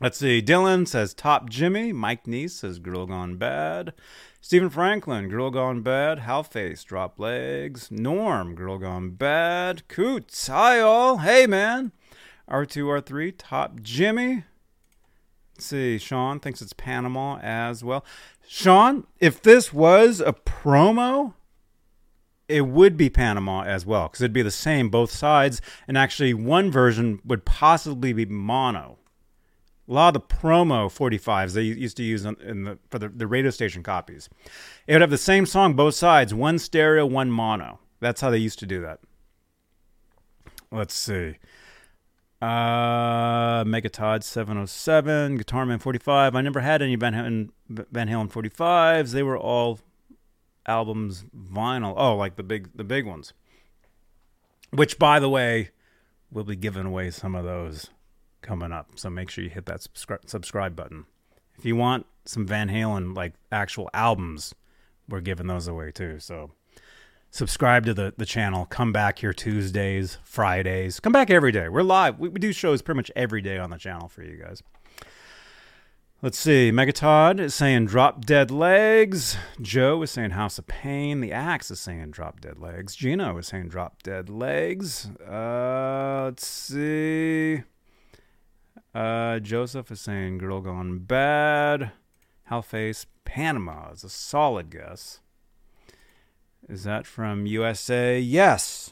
Let's see. Dylan says Top Jimmy. Mike Neese says Girl Gone Bad. Stephen Franklin, Girl Gone Bad. Halface, Drop Legs. Norm, Girl Gone Bad. Coots, hi all. Hey man. R2, R3, Top Jimmy. Let's see. Sean thinks it's Panama as well. Sean, if this was a promo, it would be Panama as well because it'd be the same both sides, and actually one version would possibly be mono. A lot of the promo 45s they used to use in the for the, the radio station copies, it would have the same song both sides, one stereo, one mono. That's how they used to do that. Let's see. Uh, Megatod 707, Guitar Man 45. I never had any Van Halen, Van Halen 45s. They were all albums vinyl. Oh, like the big the big ones. Which by the way, we'll be giving away some of those coming up. So make sure you hit that subscribe subscribe button. If you want some Van Halen like actual albums, we're giving those away too. So subscribe to the, the channel. Come back here Tuesdays, Fridays. Come back every day. We're live. We, we do shows pretty much every day on the channel for you guys. Let's see. Megatod is saying drop dead legs. Joe is saying House of Pain. The Axe is saying drop dead legs. Gino is saying drop dead legs. Uh, let's see. Uh, Joseph is saying Girl Gone Bad. Hellface Panama is a solid guess. Is that from USA? Yes.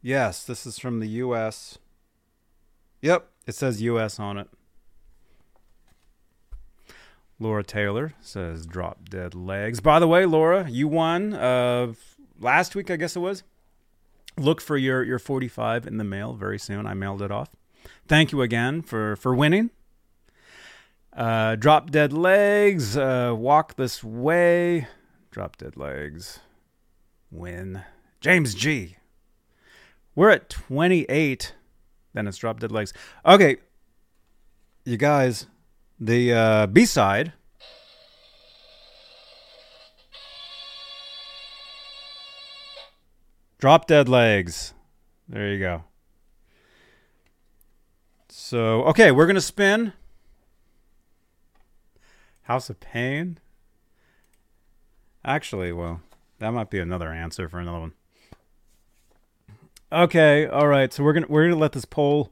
Yes, this is from the US. Yep, it says US on it. Laura Taylor says drop dead legs. By the way, Laura, you won uh, last week, I guess it was. Look for your, your 45 in the mail very soon. I mailed it off. Thank you again for, for winning. Uh, drop dead legs. Uh, walk this way. Drop dead legs. Win. James G. We're at 28 Then it's Drop Dead Legs. Okay, you guys, the uh, B side. Drop Dead Legs. There you go. So, okay, we're going to spin. House of Pain. Actually, well, that might be another answer for another one. Okay, all right. So we're gonna we're gonna let this poll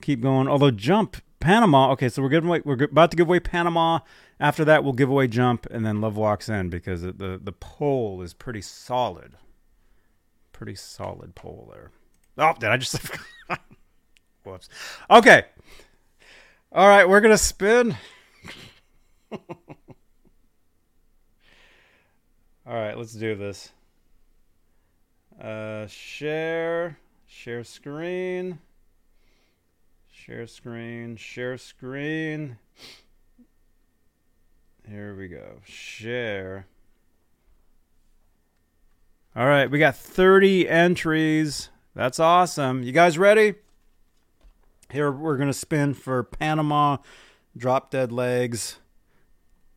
keep going. Although jump Panama. Okay, so we're giving away. We're about to give away Panama. After that, we'll give away jump, and then Love walks in because the, the poll is pretty solid. Pretty solid poll there. Oh, did I just? [LAUGHS] Whoops. Okay. All right, we're gonna spin. [LAUGHS] All right, let's do this. Uh, share, share screen, share screen, share screen. Here we go. Share. All right, we got 30 entries. That's awesome. You guys ready? Here we're going to spin for Panama, Drop Dead Legs.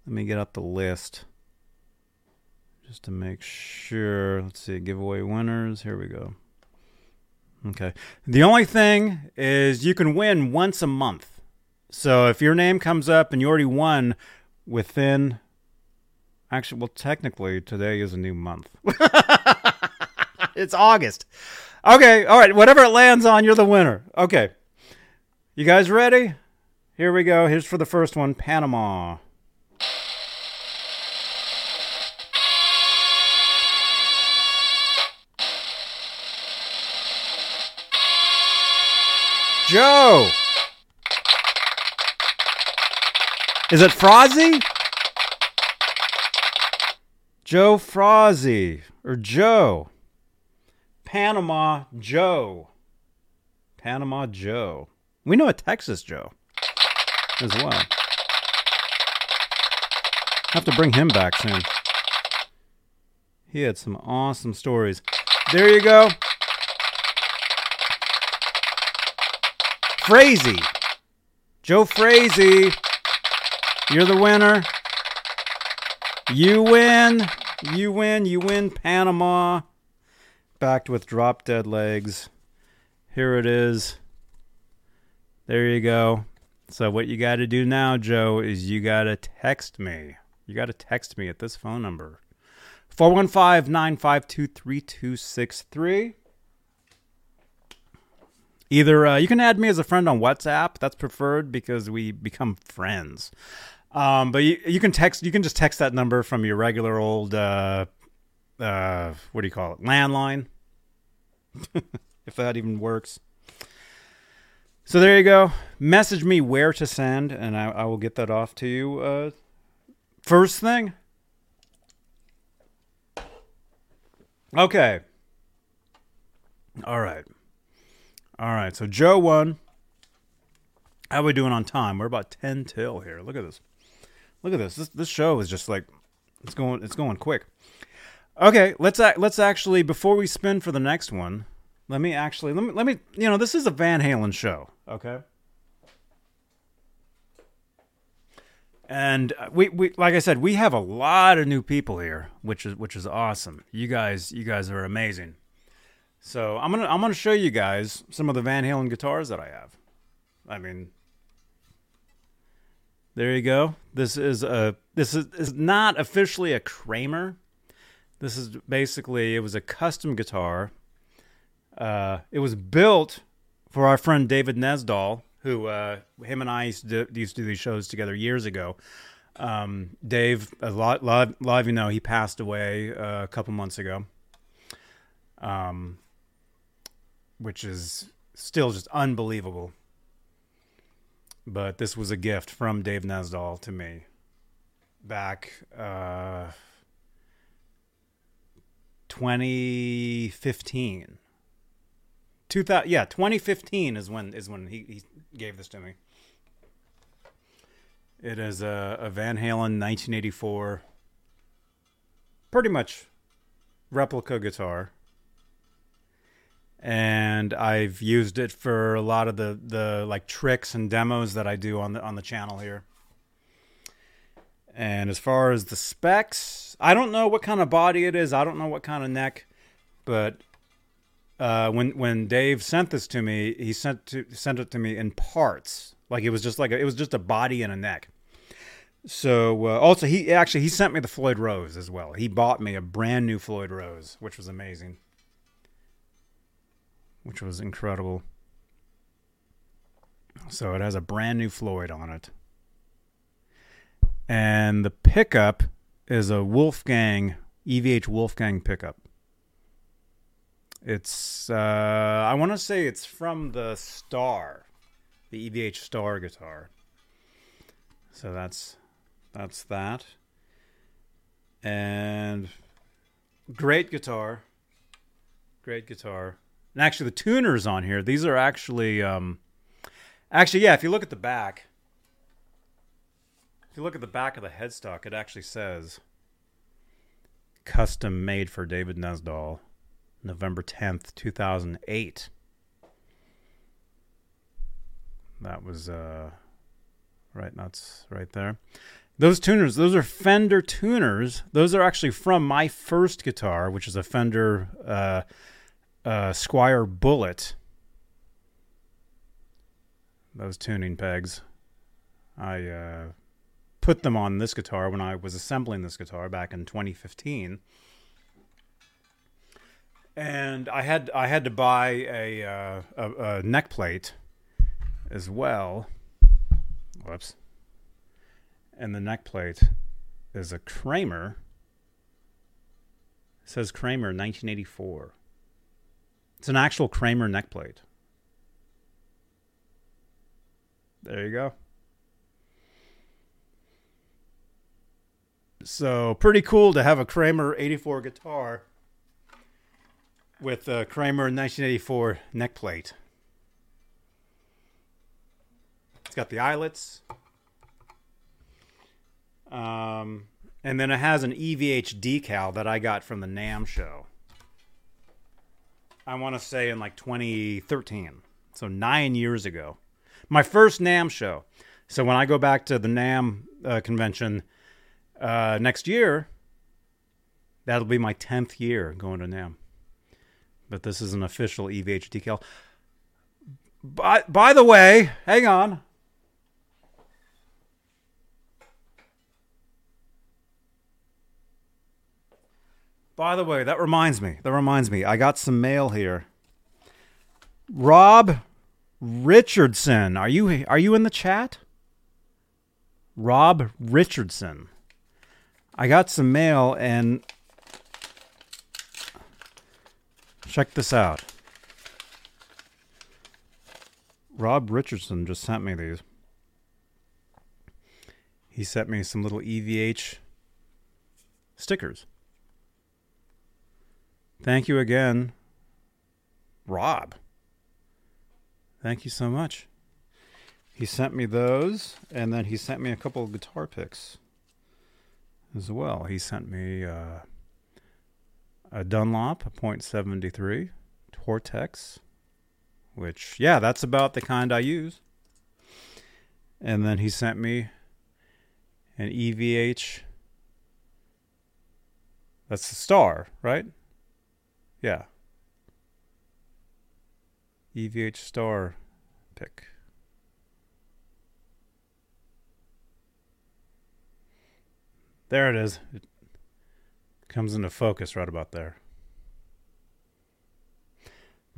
Let me get up the list just to make sure. Let's see, giveaway winners. Here we go. Okay. The only thing is you can win once a month. So if your name comes up and you already won within. Actually, well, technically, today is a new month. [LAUGHS] it's August. Okay. All right. Whatever it lands on, you're the winner. Okay. You guys ready? Here we go. Here's for the first one Panama. Joe. Is it Frozzy? Joe Frozzy or Joe. Panama Joe. Panama Joe. We know a Texas Joe as well. Have to bring him back soon. He had some awesome stories. There you go. Frazee. Joe Frazee. You're the winner. You win. You win. You win Panama. Backed with drop dead legs. Here it is. There you go. So what you got to do now, Joe, is you got to text me. You got to text me at this phone number. 415-952-3263. Either uh, you can add me as a friend on WhatsApp. That's preferred because we become friends. Um, but you, you can text. You can just text that number from your regular old uh, uh, what do you call it? Landline, [LAUGHS] if that even works. So there you go. Message me where to send, and I, I will get that off to you. Uh, first thing. Okay. All right. All right. So Joe won. How are we doing on time? We're about ten till here. Look at this. Look at this. This this show is just like it's going it's going quick. Okay, let's let's actually before we spin for the next one, let me actually let me let me you know this is a Van Halen show, okay? And uh, we, we like I said, we have a lot of new people here, which is which is awesome. You guys you guys are amazing. So I'm gonna I'm gonna show you guys some of the Van Halen guitars that I have. I mean, there you go. This is a this is, is not officially a Kramer. This is basically it was a custom guitar. Uh, it was built for our friend David Nesdall, who uh, him and I used to, do, used to do these shows together years ago. Um, Dave, a lot, lot, of you know, he passed away uh, a couple months ago. Um, which is still just unbelievable. But this was a gift from Dave Nesdall to me back uh, 2015. 2000, yeah, 2015 is when is when he, he gave this to me. It is a, a Van Halen 1984, pretty much replica guitar and I've used it for a lot of the the like tricks and demos that I do on the on the channel here. And as far as the specs, I don't know what kind of body it is. I don't know what kind of neck, but uh, when when Dave sent this to me, he sent to sent it to me in parts. Like it was just like a, it was just a body and a neck. So uh, also he actually he sent me the Floyd Rose as well. He bought me a brand new Floyd Rose, which was amazing. Which was incredible. So it has a brand new Floyd on it. And the pickup is a Wolfgang EVH Wolfgang pickup. It's uh I want to say it's from the Star, the EVH Star guitar. So that's that's that. And great guitar. Great guitar. And actually the tuners on here, these are actually um actually yeah, if you look at the back, if you look at the back of the headstock, it actually says custom made for David Nesdahl, November 10th, 2008. That was uh right that's right there. Those tuners, those are Fender tuners. Those are actually from my first guitar, which is a Fender uh, uh, Squier Bullet. Those tuning pegs. I uh, put them on this guitar when I was assembling this guitar back in 2015. And I had I had to buy a, uh, a, a neck plate as well. Whoops and the neck plate is a Kramer. It says Kramer 1984. It's an actual Kramer neck plate. There you go. So pretty cool to have a Kramer 84 guitar with a Kramer 1984 neck plate. It's got the eyelets, um, and then it has an EVH decal that I got from the NAMM show. I want to say in like 2013. So nine years ago. My first NAMM show. So when I go back to the NAMM uh, convention uh, next year, that'll be my 10th year going to NAMM. But this is an official EVH decal. By, by the way, hang on. By the way, that reminds me. That reminds me. I got some mail here. Rob Richardson, are you are you in the chat? Rob Richardson. I got some mail and check this out. Rob Richardson just sent me these. He sent me some little EVH stickers. Thank you again, Rob. Thank you so much. He sent me those, and then he sent me a couple of guitar picks as well. He sent me uh, a Dunlop, a .73, Tortex, which, yeah, that's about the kind I use. And then he sent me an EVH. That's the star, right? Yeah. EVH star pick. There it is. It comes into focus right about there.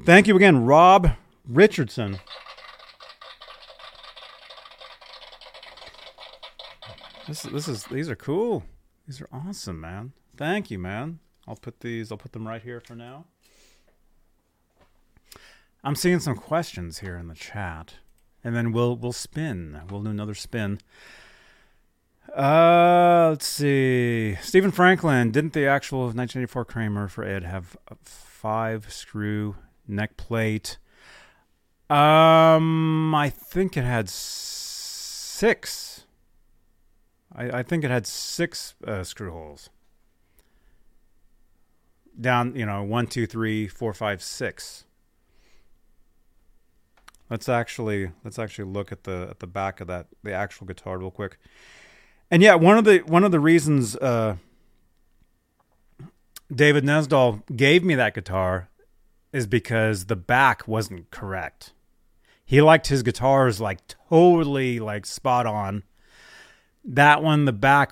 Thank you again, Rob Richardson. This this is these are cool. These are awesome, man. Thank you, man. I'll put these. I'll put them right here for now. I'm seeing some questions here in the chat, and then we'll we'll spin. We'll do another spin. Uh, let's see. Stephen Franklin didn't the actual 1984 Kramer for Ed have a five screw neck plate? Um, I think it had six. I, I think it had six uh, screw holes down, you know, one, two, three, four, five, six. Let's actually let's actually look at the at the back of that the actual guitar real quick. And yeah, one of the one of the reasons uh, David Nesdall gave me that guitar is because the back wasn't correct. He liked his guitars like totally like spot on. That one, the back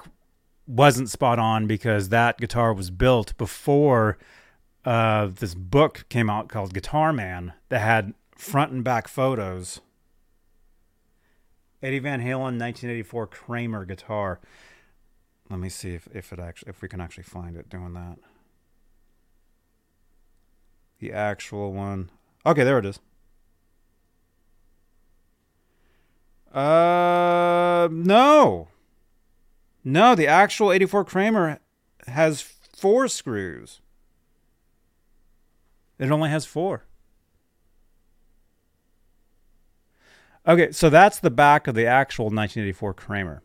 wasn't spot on because that guitar was built before uh, this book came out called Guitar Man that had front and back photos. Eddie Van Halen, 1984 Kramer guitar. Let me see if, if it actually if we can actually find it doing that. The actual one. Okay, there it is. Uh, no. No, the actual 84 Kramer has four screws. It only has four. Okay, so that's the back of the actual 1984 Kramer.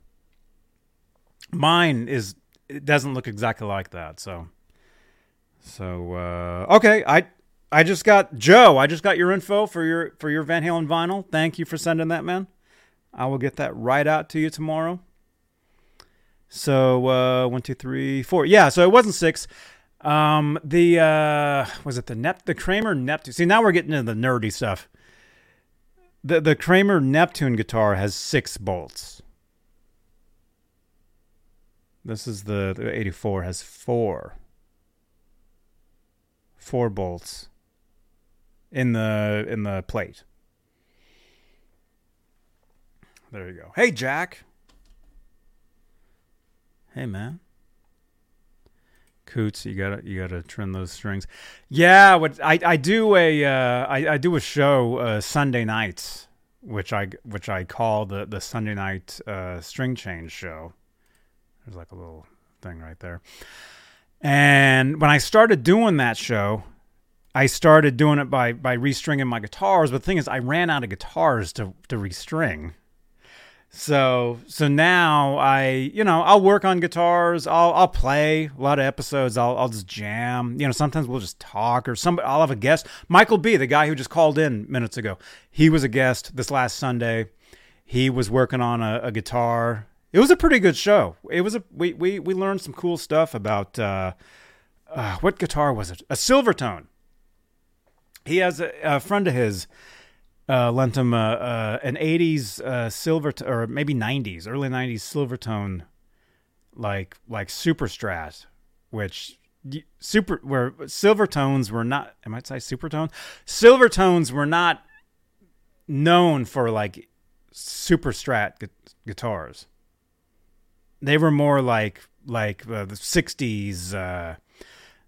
Mine is it doesn't look exactly like that, so so uh okay, I I just got Joe, I just got your info for your for your Van Halen vinyl. Thank you for sending that, man. I will get that right out to you tomorrow. So uh one, two, three, four. Yeah, so it wasn't six. Um the uh was it the Nep the Kramer Neptune? See now we're getting into the nerdy stuff. The the Kramer Neptune guitar has six bolts. This is the, the 84 has four. Four bolts in the in the plate. There you go. Hey Jack. Hey man. Coots, you gotta you gotta trim those strings. Yeah, what I, I do a uh, I, I do a show uh, Sunday nights, which I which I call the the Sunday night uh, string change show. There's like a little thing right there. And when I started doing that show, I started doing it by by restringing my guitars. But the thing is, I ran out of guitars to to restring. So so now I you know I'll work on guitars. I'll I'll play a lot of episodes. I'll I'll just jam. You know sometimes we'll just talk or some I'll have a guest. Michael B, the guy who just called in minutes ago, he was a guest this last Sunday. He was working on a, a guitar. It was a pretty good show. It was a we we we learned some cool stuff about uh, uh, what guitar was it? A Silvertone. He has a, a friend of his uh, lent him uh, uh, an '80s uh, silver t- or maybe '90s, early '90s Silvertone, like like Super Strat, which super where Silvertones were not. I might say Supertone. Silvertones were not known for like Super Strat gu- guitars. They were more like like uh, the '60s. Uh,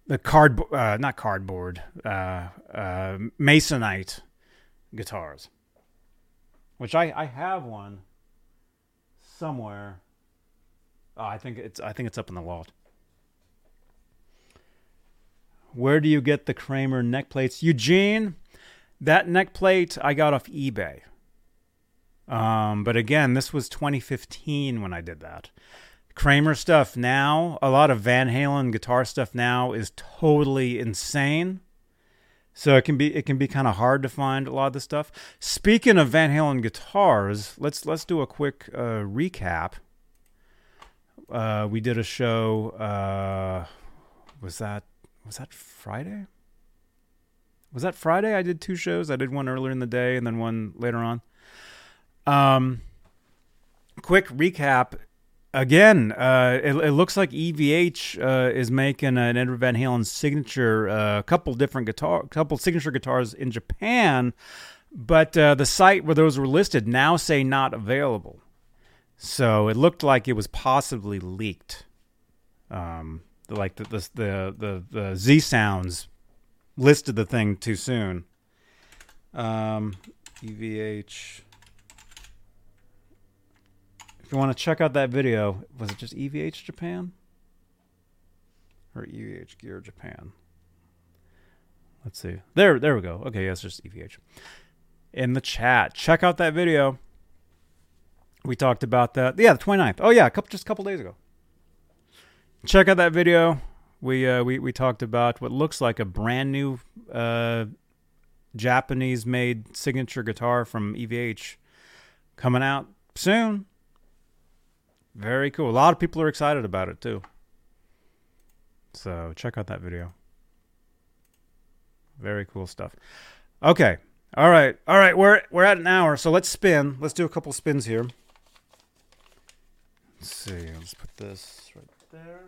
the card, uh, not cardboard, uh, uh, masonite guitars, which I, I have one somewhere. Oh, I think it's I think it's up in the loft. Where do you get the Kramer neck plates, Eugene? That neck plate I got off eBay. Um, but again, this was 2015 when I did that. Kramer stuff now, a lot of Van Halen guitar stuff now is totally insane. So it can be it can be kind of hard to find a lot of the stuff. Speaking of Van Halen guitars, let's let's do a quick uh, recap. Uh, we did a show. Uh, was that was that Friday? Was that Friday? I did two shows. I did one earlier in the day and then one later on. Um, quick recap. Again, uh, it, it looks like EVH uh, is making an Edward Van Halen signature, a uh, couple different guitar, couple signature guitars in Japan, but uh, the site where those were listed now say not available. So it looked like it was possibly leaked. Um, like the the the the, the Z Sounds listed the thing too soon. Um, EVH. If you want to check out that video, was it just EVH Japan? Or EVH Gear Japan? Let's see. There, there we go. Okay, yeah, it's just EVH. In the chat, check out that video. We talked about that. Yeah, the 29th. Oh yeah, a couple just a couple days ago. Check out that video. We uh, we we talked about what looks like a brand new uh, Japanese made signature guitar from EVH coming out soon. Very cool. A lot of people are excited about it too. So check out that video. Very cool stuff. Okay. All right. All right. We're we're at an hour, so let's spin. Let's do a couple spins here. Let's see. Let's put this right there.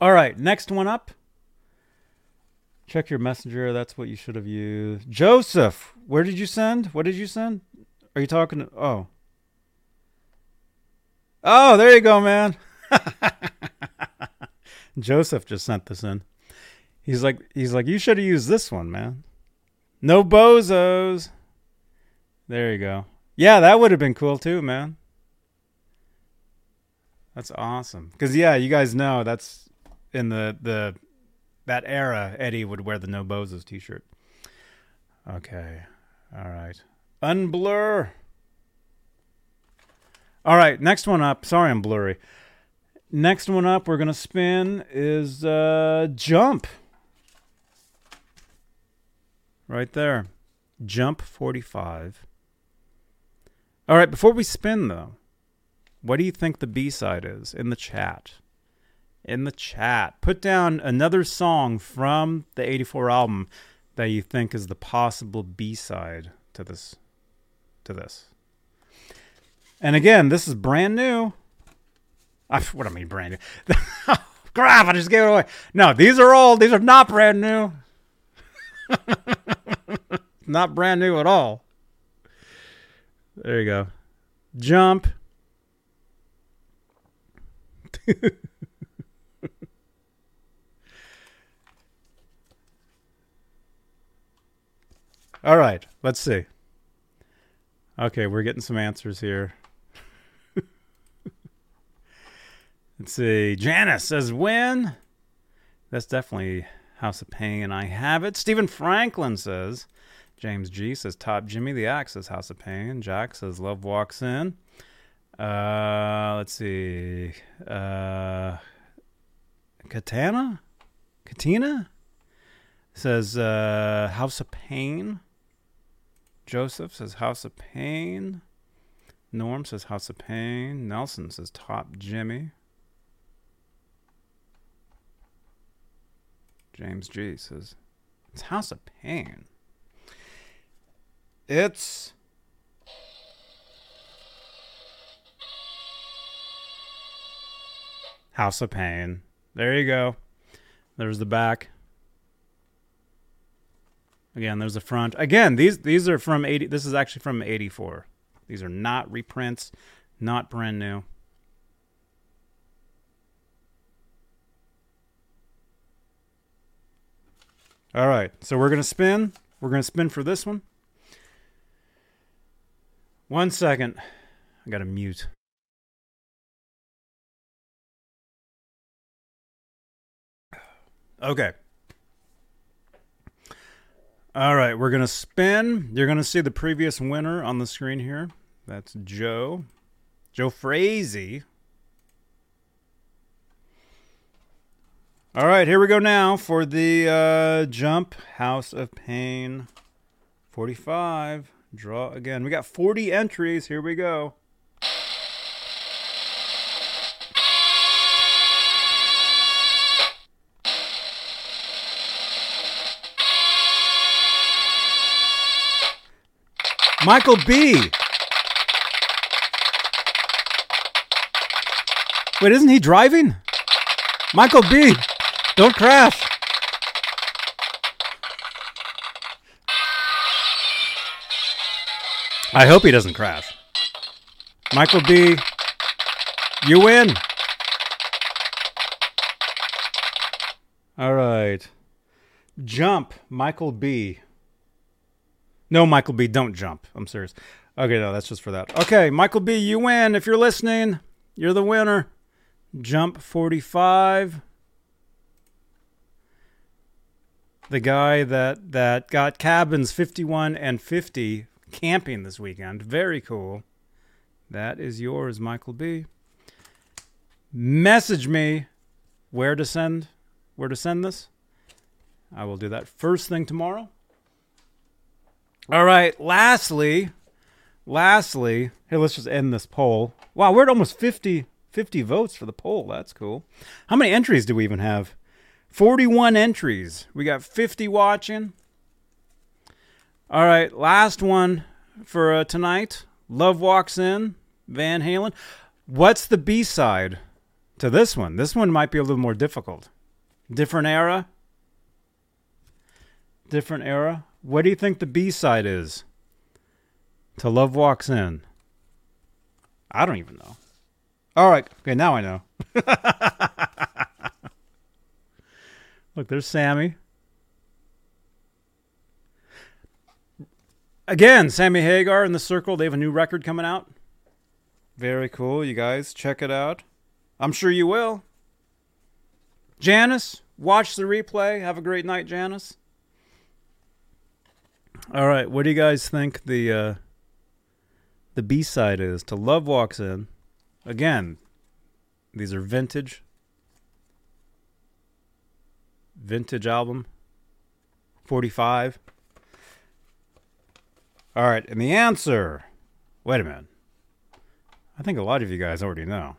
All right. Next one up. Check your messenger. That's what you should have used. Joseph, where did you send? What did you send? Are you talking to? Oh. Oh, there you go, man. [LAUGHS] Joseph just sent this in. He's like, he's like, you should have used this one, man. No bozos. There you go. Yeah, that would have been cool too, man. That's awesome. Cause yeah, you guys know that's in the the that era. Eddie would wear the No Bozos T-shirt. Okay, all right. Unblur. All right, next one up. Sorry, I'm blurry. Next one up, we're gonna spin is uh, Jump. Right there, Jump 45. All right, before we spin though, what do you think the B side is in the chat? In the chat, put down another song from the 84 album that you think is the possible B side to this to this. And again, this is brand new. I, what I mean brand new. [LAUGHS] Crap, I just gave it away. No, these are old. these are not brand new. [LAUGHS] not brand new at all. There you go. Jump. [LAUGHS] All right, let's see. Okay, we're getting some answers here. Let's see. Janice says when? That's definitely House of Pain. I have it. Stephen Franklin says. James G says Top Jimmy. The Axe says House of Pain. Jack says Love Walks In. Uh, let's see. Uh, Katana? Katina? Says uh, House of Pain. Joseph says House of Pain. Norm says House of Pain. Nelson says Top Jimmy. James G says it's House of Pain. It's House of Pain. There you go. There's the back. Again, there's the front. Again, these these are from 80 this is actually from 84. These are not reprints, not brand new. All right. So we're going to spin. We're going to spin for this one. One second. I got to mute. Okay. All right, we're going to spin. You're going to see the previous winner on the screen here. That's Joe. Joe Frazee. All right, here we go now for the uh, Jump House of Pain 45. Draw again. We got 40 entries. Here we go. Michael B. Wait, isn't he driving? Michael B. Don't crash. I hope he doesn't crash. Michael B. You win. All right. Jump, Michael B. No, Michael B, don't jump. I'm serious. Okay, no, that's just for that. Okay, Michael B, you win. If you're listening, you're the winner. Jump 45. The guy that that got cabins 51 and 50 camping this weekend. Very cool. That is yours, Michael B. Message me where to send where to send this. I will do that first thing tomorrow. All right. Lastly, lastly, here, let's just end this poll. Wow, we're at almost 50, 50 votes for the poll. That's cool. How many entries do we even have? 41 entries. We got 50 watching. All right, last one for uh, tonight. Love Walks In, Van Halen. What's the B side to this one? This one might be a little more difficult. Different era. Different era. What do you think the B side is to Love Walks In? I don't even know. All right. Okay, now I know. [LAUGHS] Look, there's Sammy. Again, Sammy Hagar in the Circle. They have a new record coming out. Very cool. You guys check it out. I'm sure you will. Janice, watch the replay. Have a great night, Janice. All right, what do you guys think the uh, the B side is to Love Walks In? Again, these are vintage vintage album 45 all right and the answer wait a minute. I think a lot of you guys already know.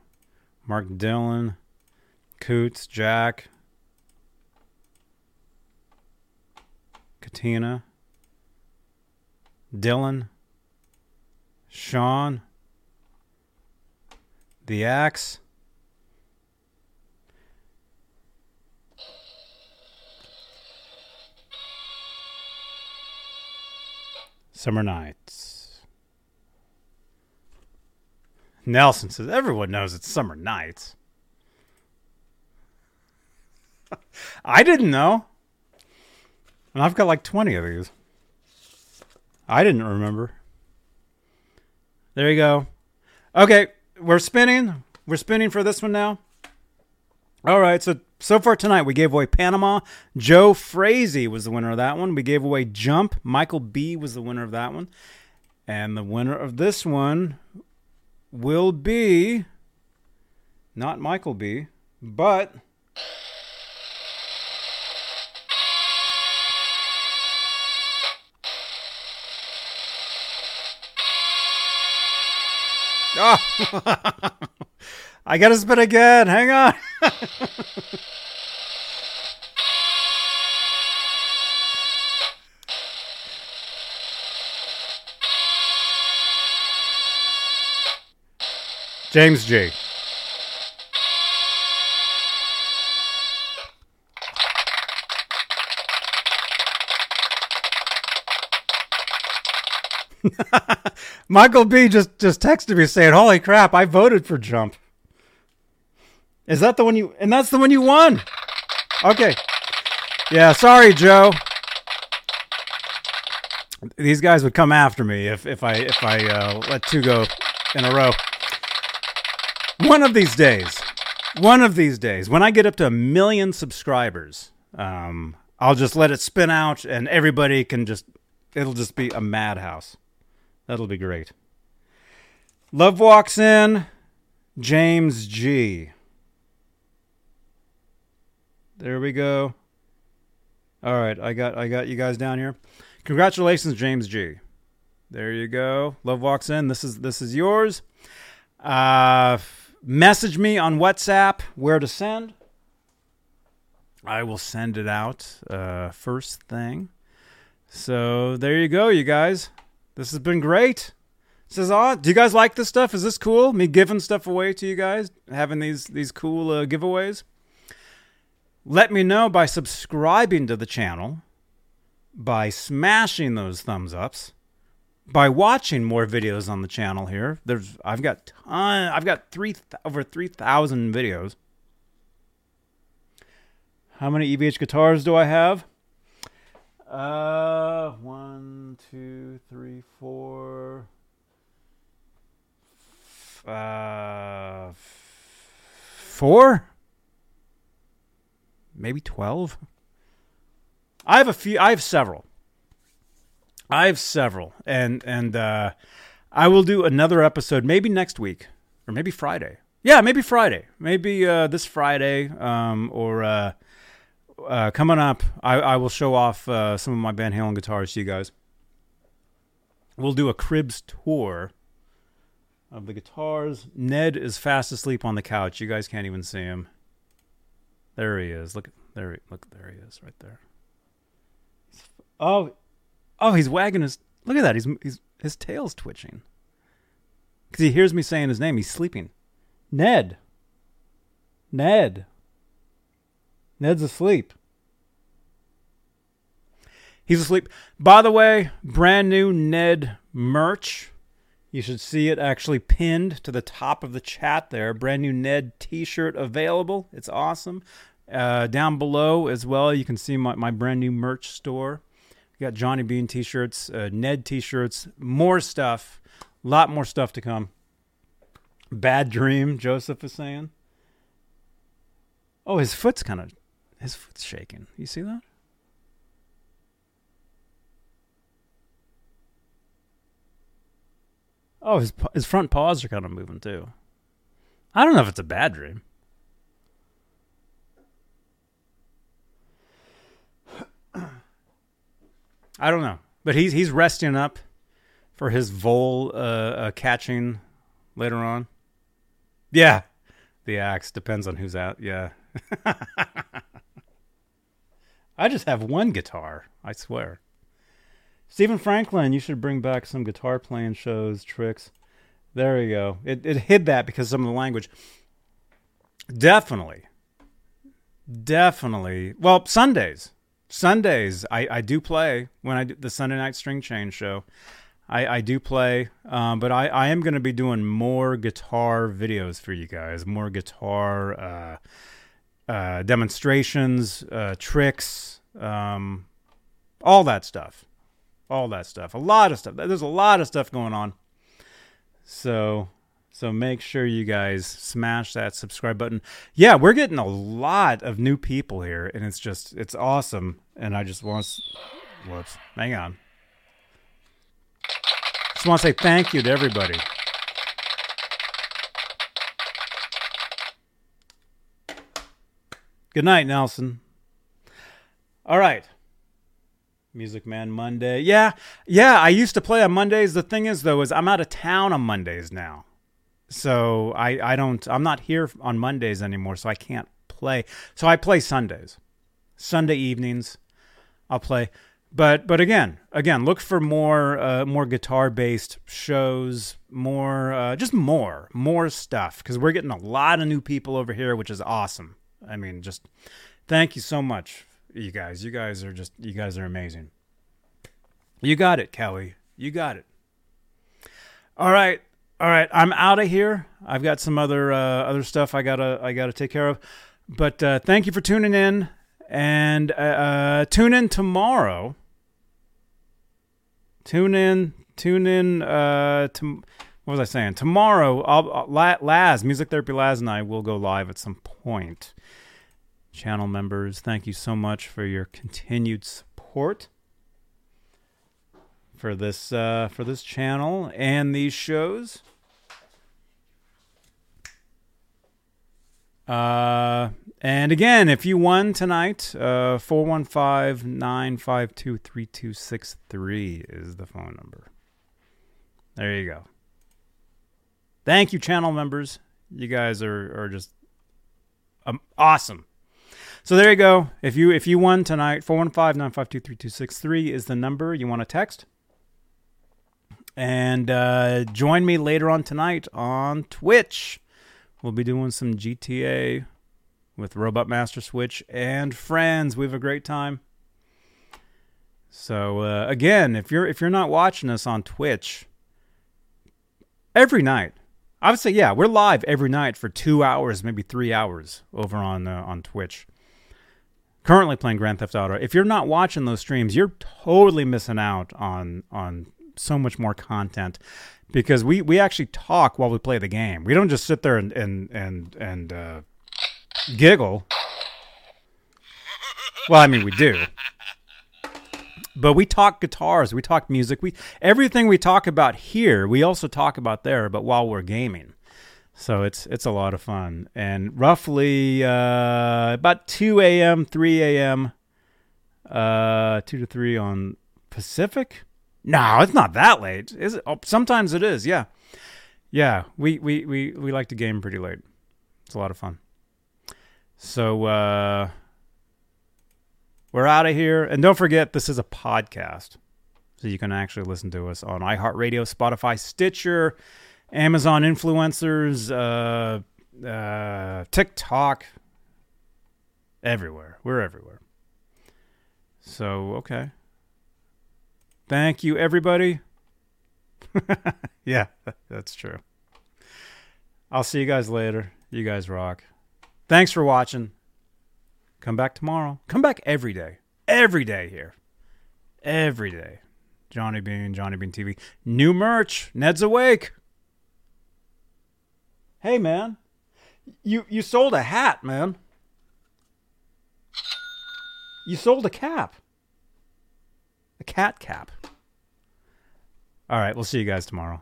Mark dillon coots jack katina dylan sean the axe Summer Nights. Nelson says everyone knows it's summer nights. [LAUGHS] I didn't know. And I've got like 20 of these. I didn't remember. There you go. Okay, we're spinning. We're spinning for this one now. All right, so so far tonight we gave away Panama. Joe Frazee was the winner of that one. We gave away Jump. Michael B was the winner of that one. And the winner of this one will be not Michael B, but [LAUGHS] Ah! [LAUGHS] I gotta spin again. Hang on. [LAUGHS] James G. [LAUGHS] Michael B just just texted me saying, "Holy crap, I voted for Jump." Is that the one you and that's the one you won? Okay. Yeah, sorry, Joe. These guys would come after me if if I if I uh, let two go in a row. One of these days, one of these days, when I get up to a million subscribers, um, I'll just let it spin out, and everybody can just. It'll just be a madhouse. That'll be great. Love walks in. James G. There we go. All right, I got I got you guys down here. Congratulations, James G. There you go. Love walks in. This is this is yours. Uh, message me on WhatsApp where to send. I will send it out uh, first thing. So there you go, you guys. This has been great. This is. Do you guys like this stuff? Is this cool? Me giving stuff away to you guys, having these these cool uh, giveaways. Let me know by subscribing to the channel, by smashing those thumbs ups, by watching more videos on the channel here. There's I've got ton, I've got three over three thousand videos. How many EVH guitars do I have? Uh, one, two, three, four, uh, four, maybe twelve. I have a few. I have several. I have several, and and uh, I will do another episode maybe next week or maybe Friday. Yeah, maybe Friday. Maybe uh, this Friday, um, or uh, uh, coming up, I, I will show off uh, some of my Van Halen guitars to you guys. We'll do a cribs tour of the guitars. Ned is fast asleep on the couch. You guys can't even see him. There he is. Look there. He, look there he is, right there. Oh, oh, he's wagging his. Look at that. He's he's his tail's twitching because he hears me saying his name. He's sleeping. Ned. Ned. Ned's asleep. He's asleep. By the way, brand new Ned merch. You should see it actually pinned to the top of the chat there. Brand new Ned t shirt available. It's awesome. Uh, down below as well, you can see my, my brand new merch store. We got Johnny Bean t shirts, uh, Ned t shirts, more stuff. A lot more stuff to come. Bad dream, Joseph is saying. Oh, his foot's kind of his foot's shaking. You see that? Oh, his his front paws are kind of moving too. I don't know if it's a bad dream. I don't know, but he's he's resting up for his vole uh, uh, catching later on. Yeah, the axe depends on who's out. Yeah, [LAUGHS] I just have one guitar. I swear. Stephen Franklin, you should bring back some guitar playing shows, tricks. There you go. It it hid that because some of the language. Definitely. Definitely. Well, Sundays. Sundays I, I do play when I do the Sunday night string chain show. I, I do play, um, but I, I am going to be doing more guitar videos for you guys, more guitar uh, uh, demonstrations, uh, tricks, um, all that stuff all that stuff. A lot of stuff. There's a lot of stuff going on. So so make sure you guys smash that subscribe button. Yeah, we're getting a lot of new people here, and it's just it's awesome. And I just want whoops, hang on. Just want to say thank you to everybody. Good night, Nelson. All right. Music Man Monday. Yeah, yeah. I used to play on Mondays. The thing is, though, is I'm out of town on Mondays now, so I I don't I'm not here on Mondays anymore, so I can't play. So I play Sundays, Sunday evenings. I'll play, but but again, again, look for more uh, more guitar based shows, more uh, just more more stuff because we're getting a lot of new people over here, which is awesome. I mean, just thank you so much you guys. You guys are just you guys are amazing. You got it, Kelly. You got it. All right. All right. I'm out of here. I've got some other uh, other stuff I gotta I gotta take care of. But uh, thank you for tuning in, and uh, uh tune in tomorrow. Tune in. Tune in. Uh, to, what was I saying? Tomorrow, I'll, Laz, Music Therapy Laz, and I will go live at some point channel members, thank you so much for your continued support for this uh, for this channel and these shows. Uh, and again, if you won tonight, uh, 415-952-3263 is the phone number. There you go. Thank you, channel members. You guys are, are just um, awesome. So there you go. If you if you won tonight, 415-952-3263 is the number you want to text. And uh, join me later on tonight on Twitch. We'll be doing some GTA with Robot Master Switch and friends. We have a great time. So uh, again, if you're if you're not watching us on Twitch every night, say yeah, we're live every night for two hours, maybe three hours over on uh, on Twitch currently playing Grand Theft Auto. If you're not watching those streams, you're totally missing out on on so much more content because we we actually talk while we play the game. We don't just sit there and and and and uh, giggle. Well, I mean, we do. But we talk guitars, we talk music, we everything we talk about here, we also talk about there, but while we're gaming. So it's it's a lot of fun, and roughly uh, about two a.m., three a.m., uh, two to three on Pacific. No, it's not that late, is it? Oh, sometimes it is. Yeah, yeah. We we we we like to game pretty late. It's a lot of fun. So uh, we're out of here, and don't forget this is a podcast, so you can actually listen to us on iHeartRadio, Spotify, Stitcher. Amazon influencers, uh, uh, TikTok, everywhere. We're everywhere. So, okay. Thank you, everybody. [LAUGHS] yeah, that's true. I'll see you guys later. You guys rock. Thanks for watching. Come back tomorrow. Come back every day. Every day here. Every day. Johnny Bean, Johnny Bean TV. New merch. Ned's awake. Hey man, you you sold a hat, man. You sold a cap. A cat cap. All right, we'll see you guys tomorrow.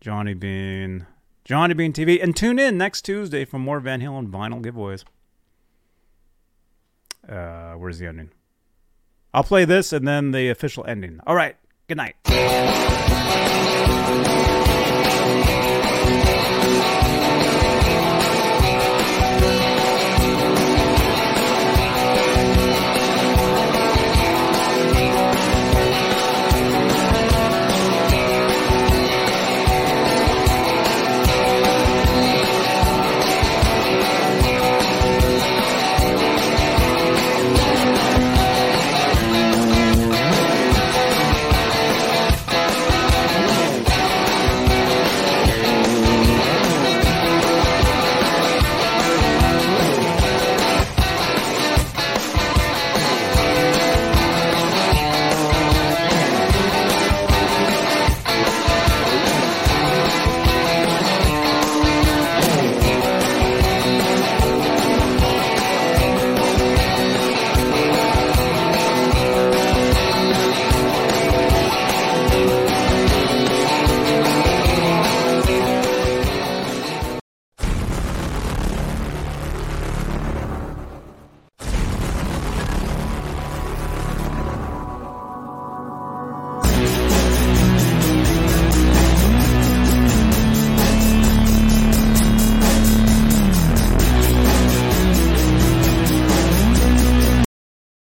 Johnny Bean, Johnny Bean TV, and tune in next Tuesday for more Van Halen vinyl giveaways. Uh, where's the ending? I'll play this and then the official ending. All right, good night.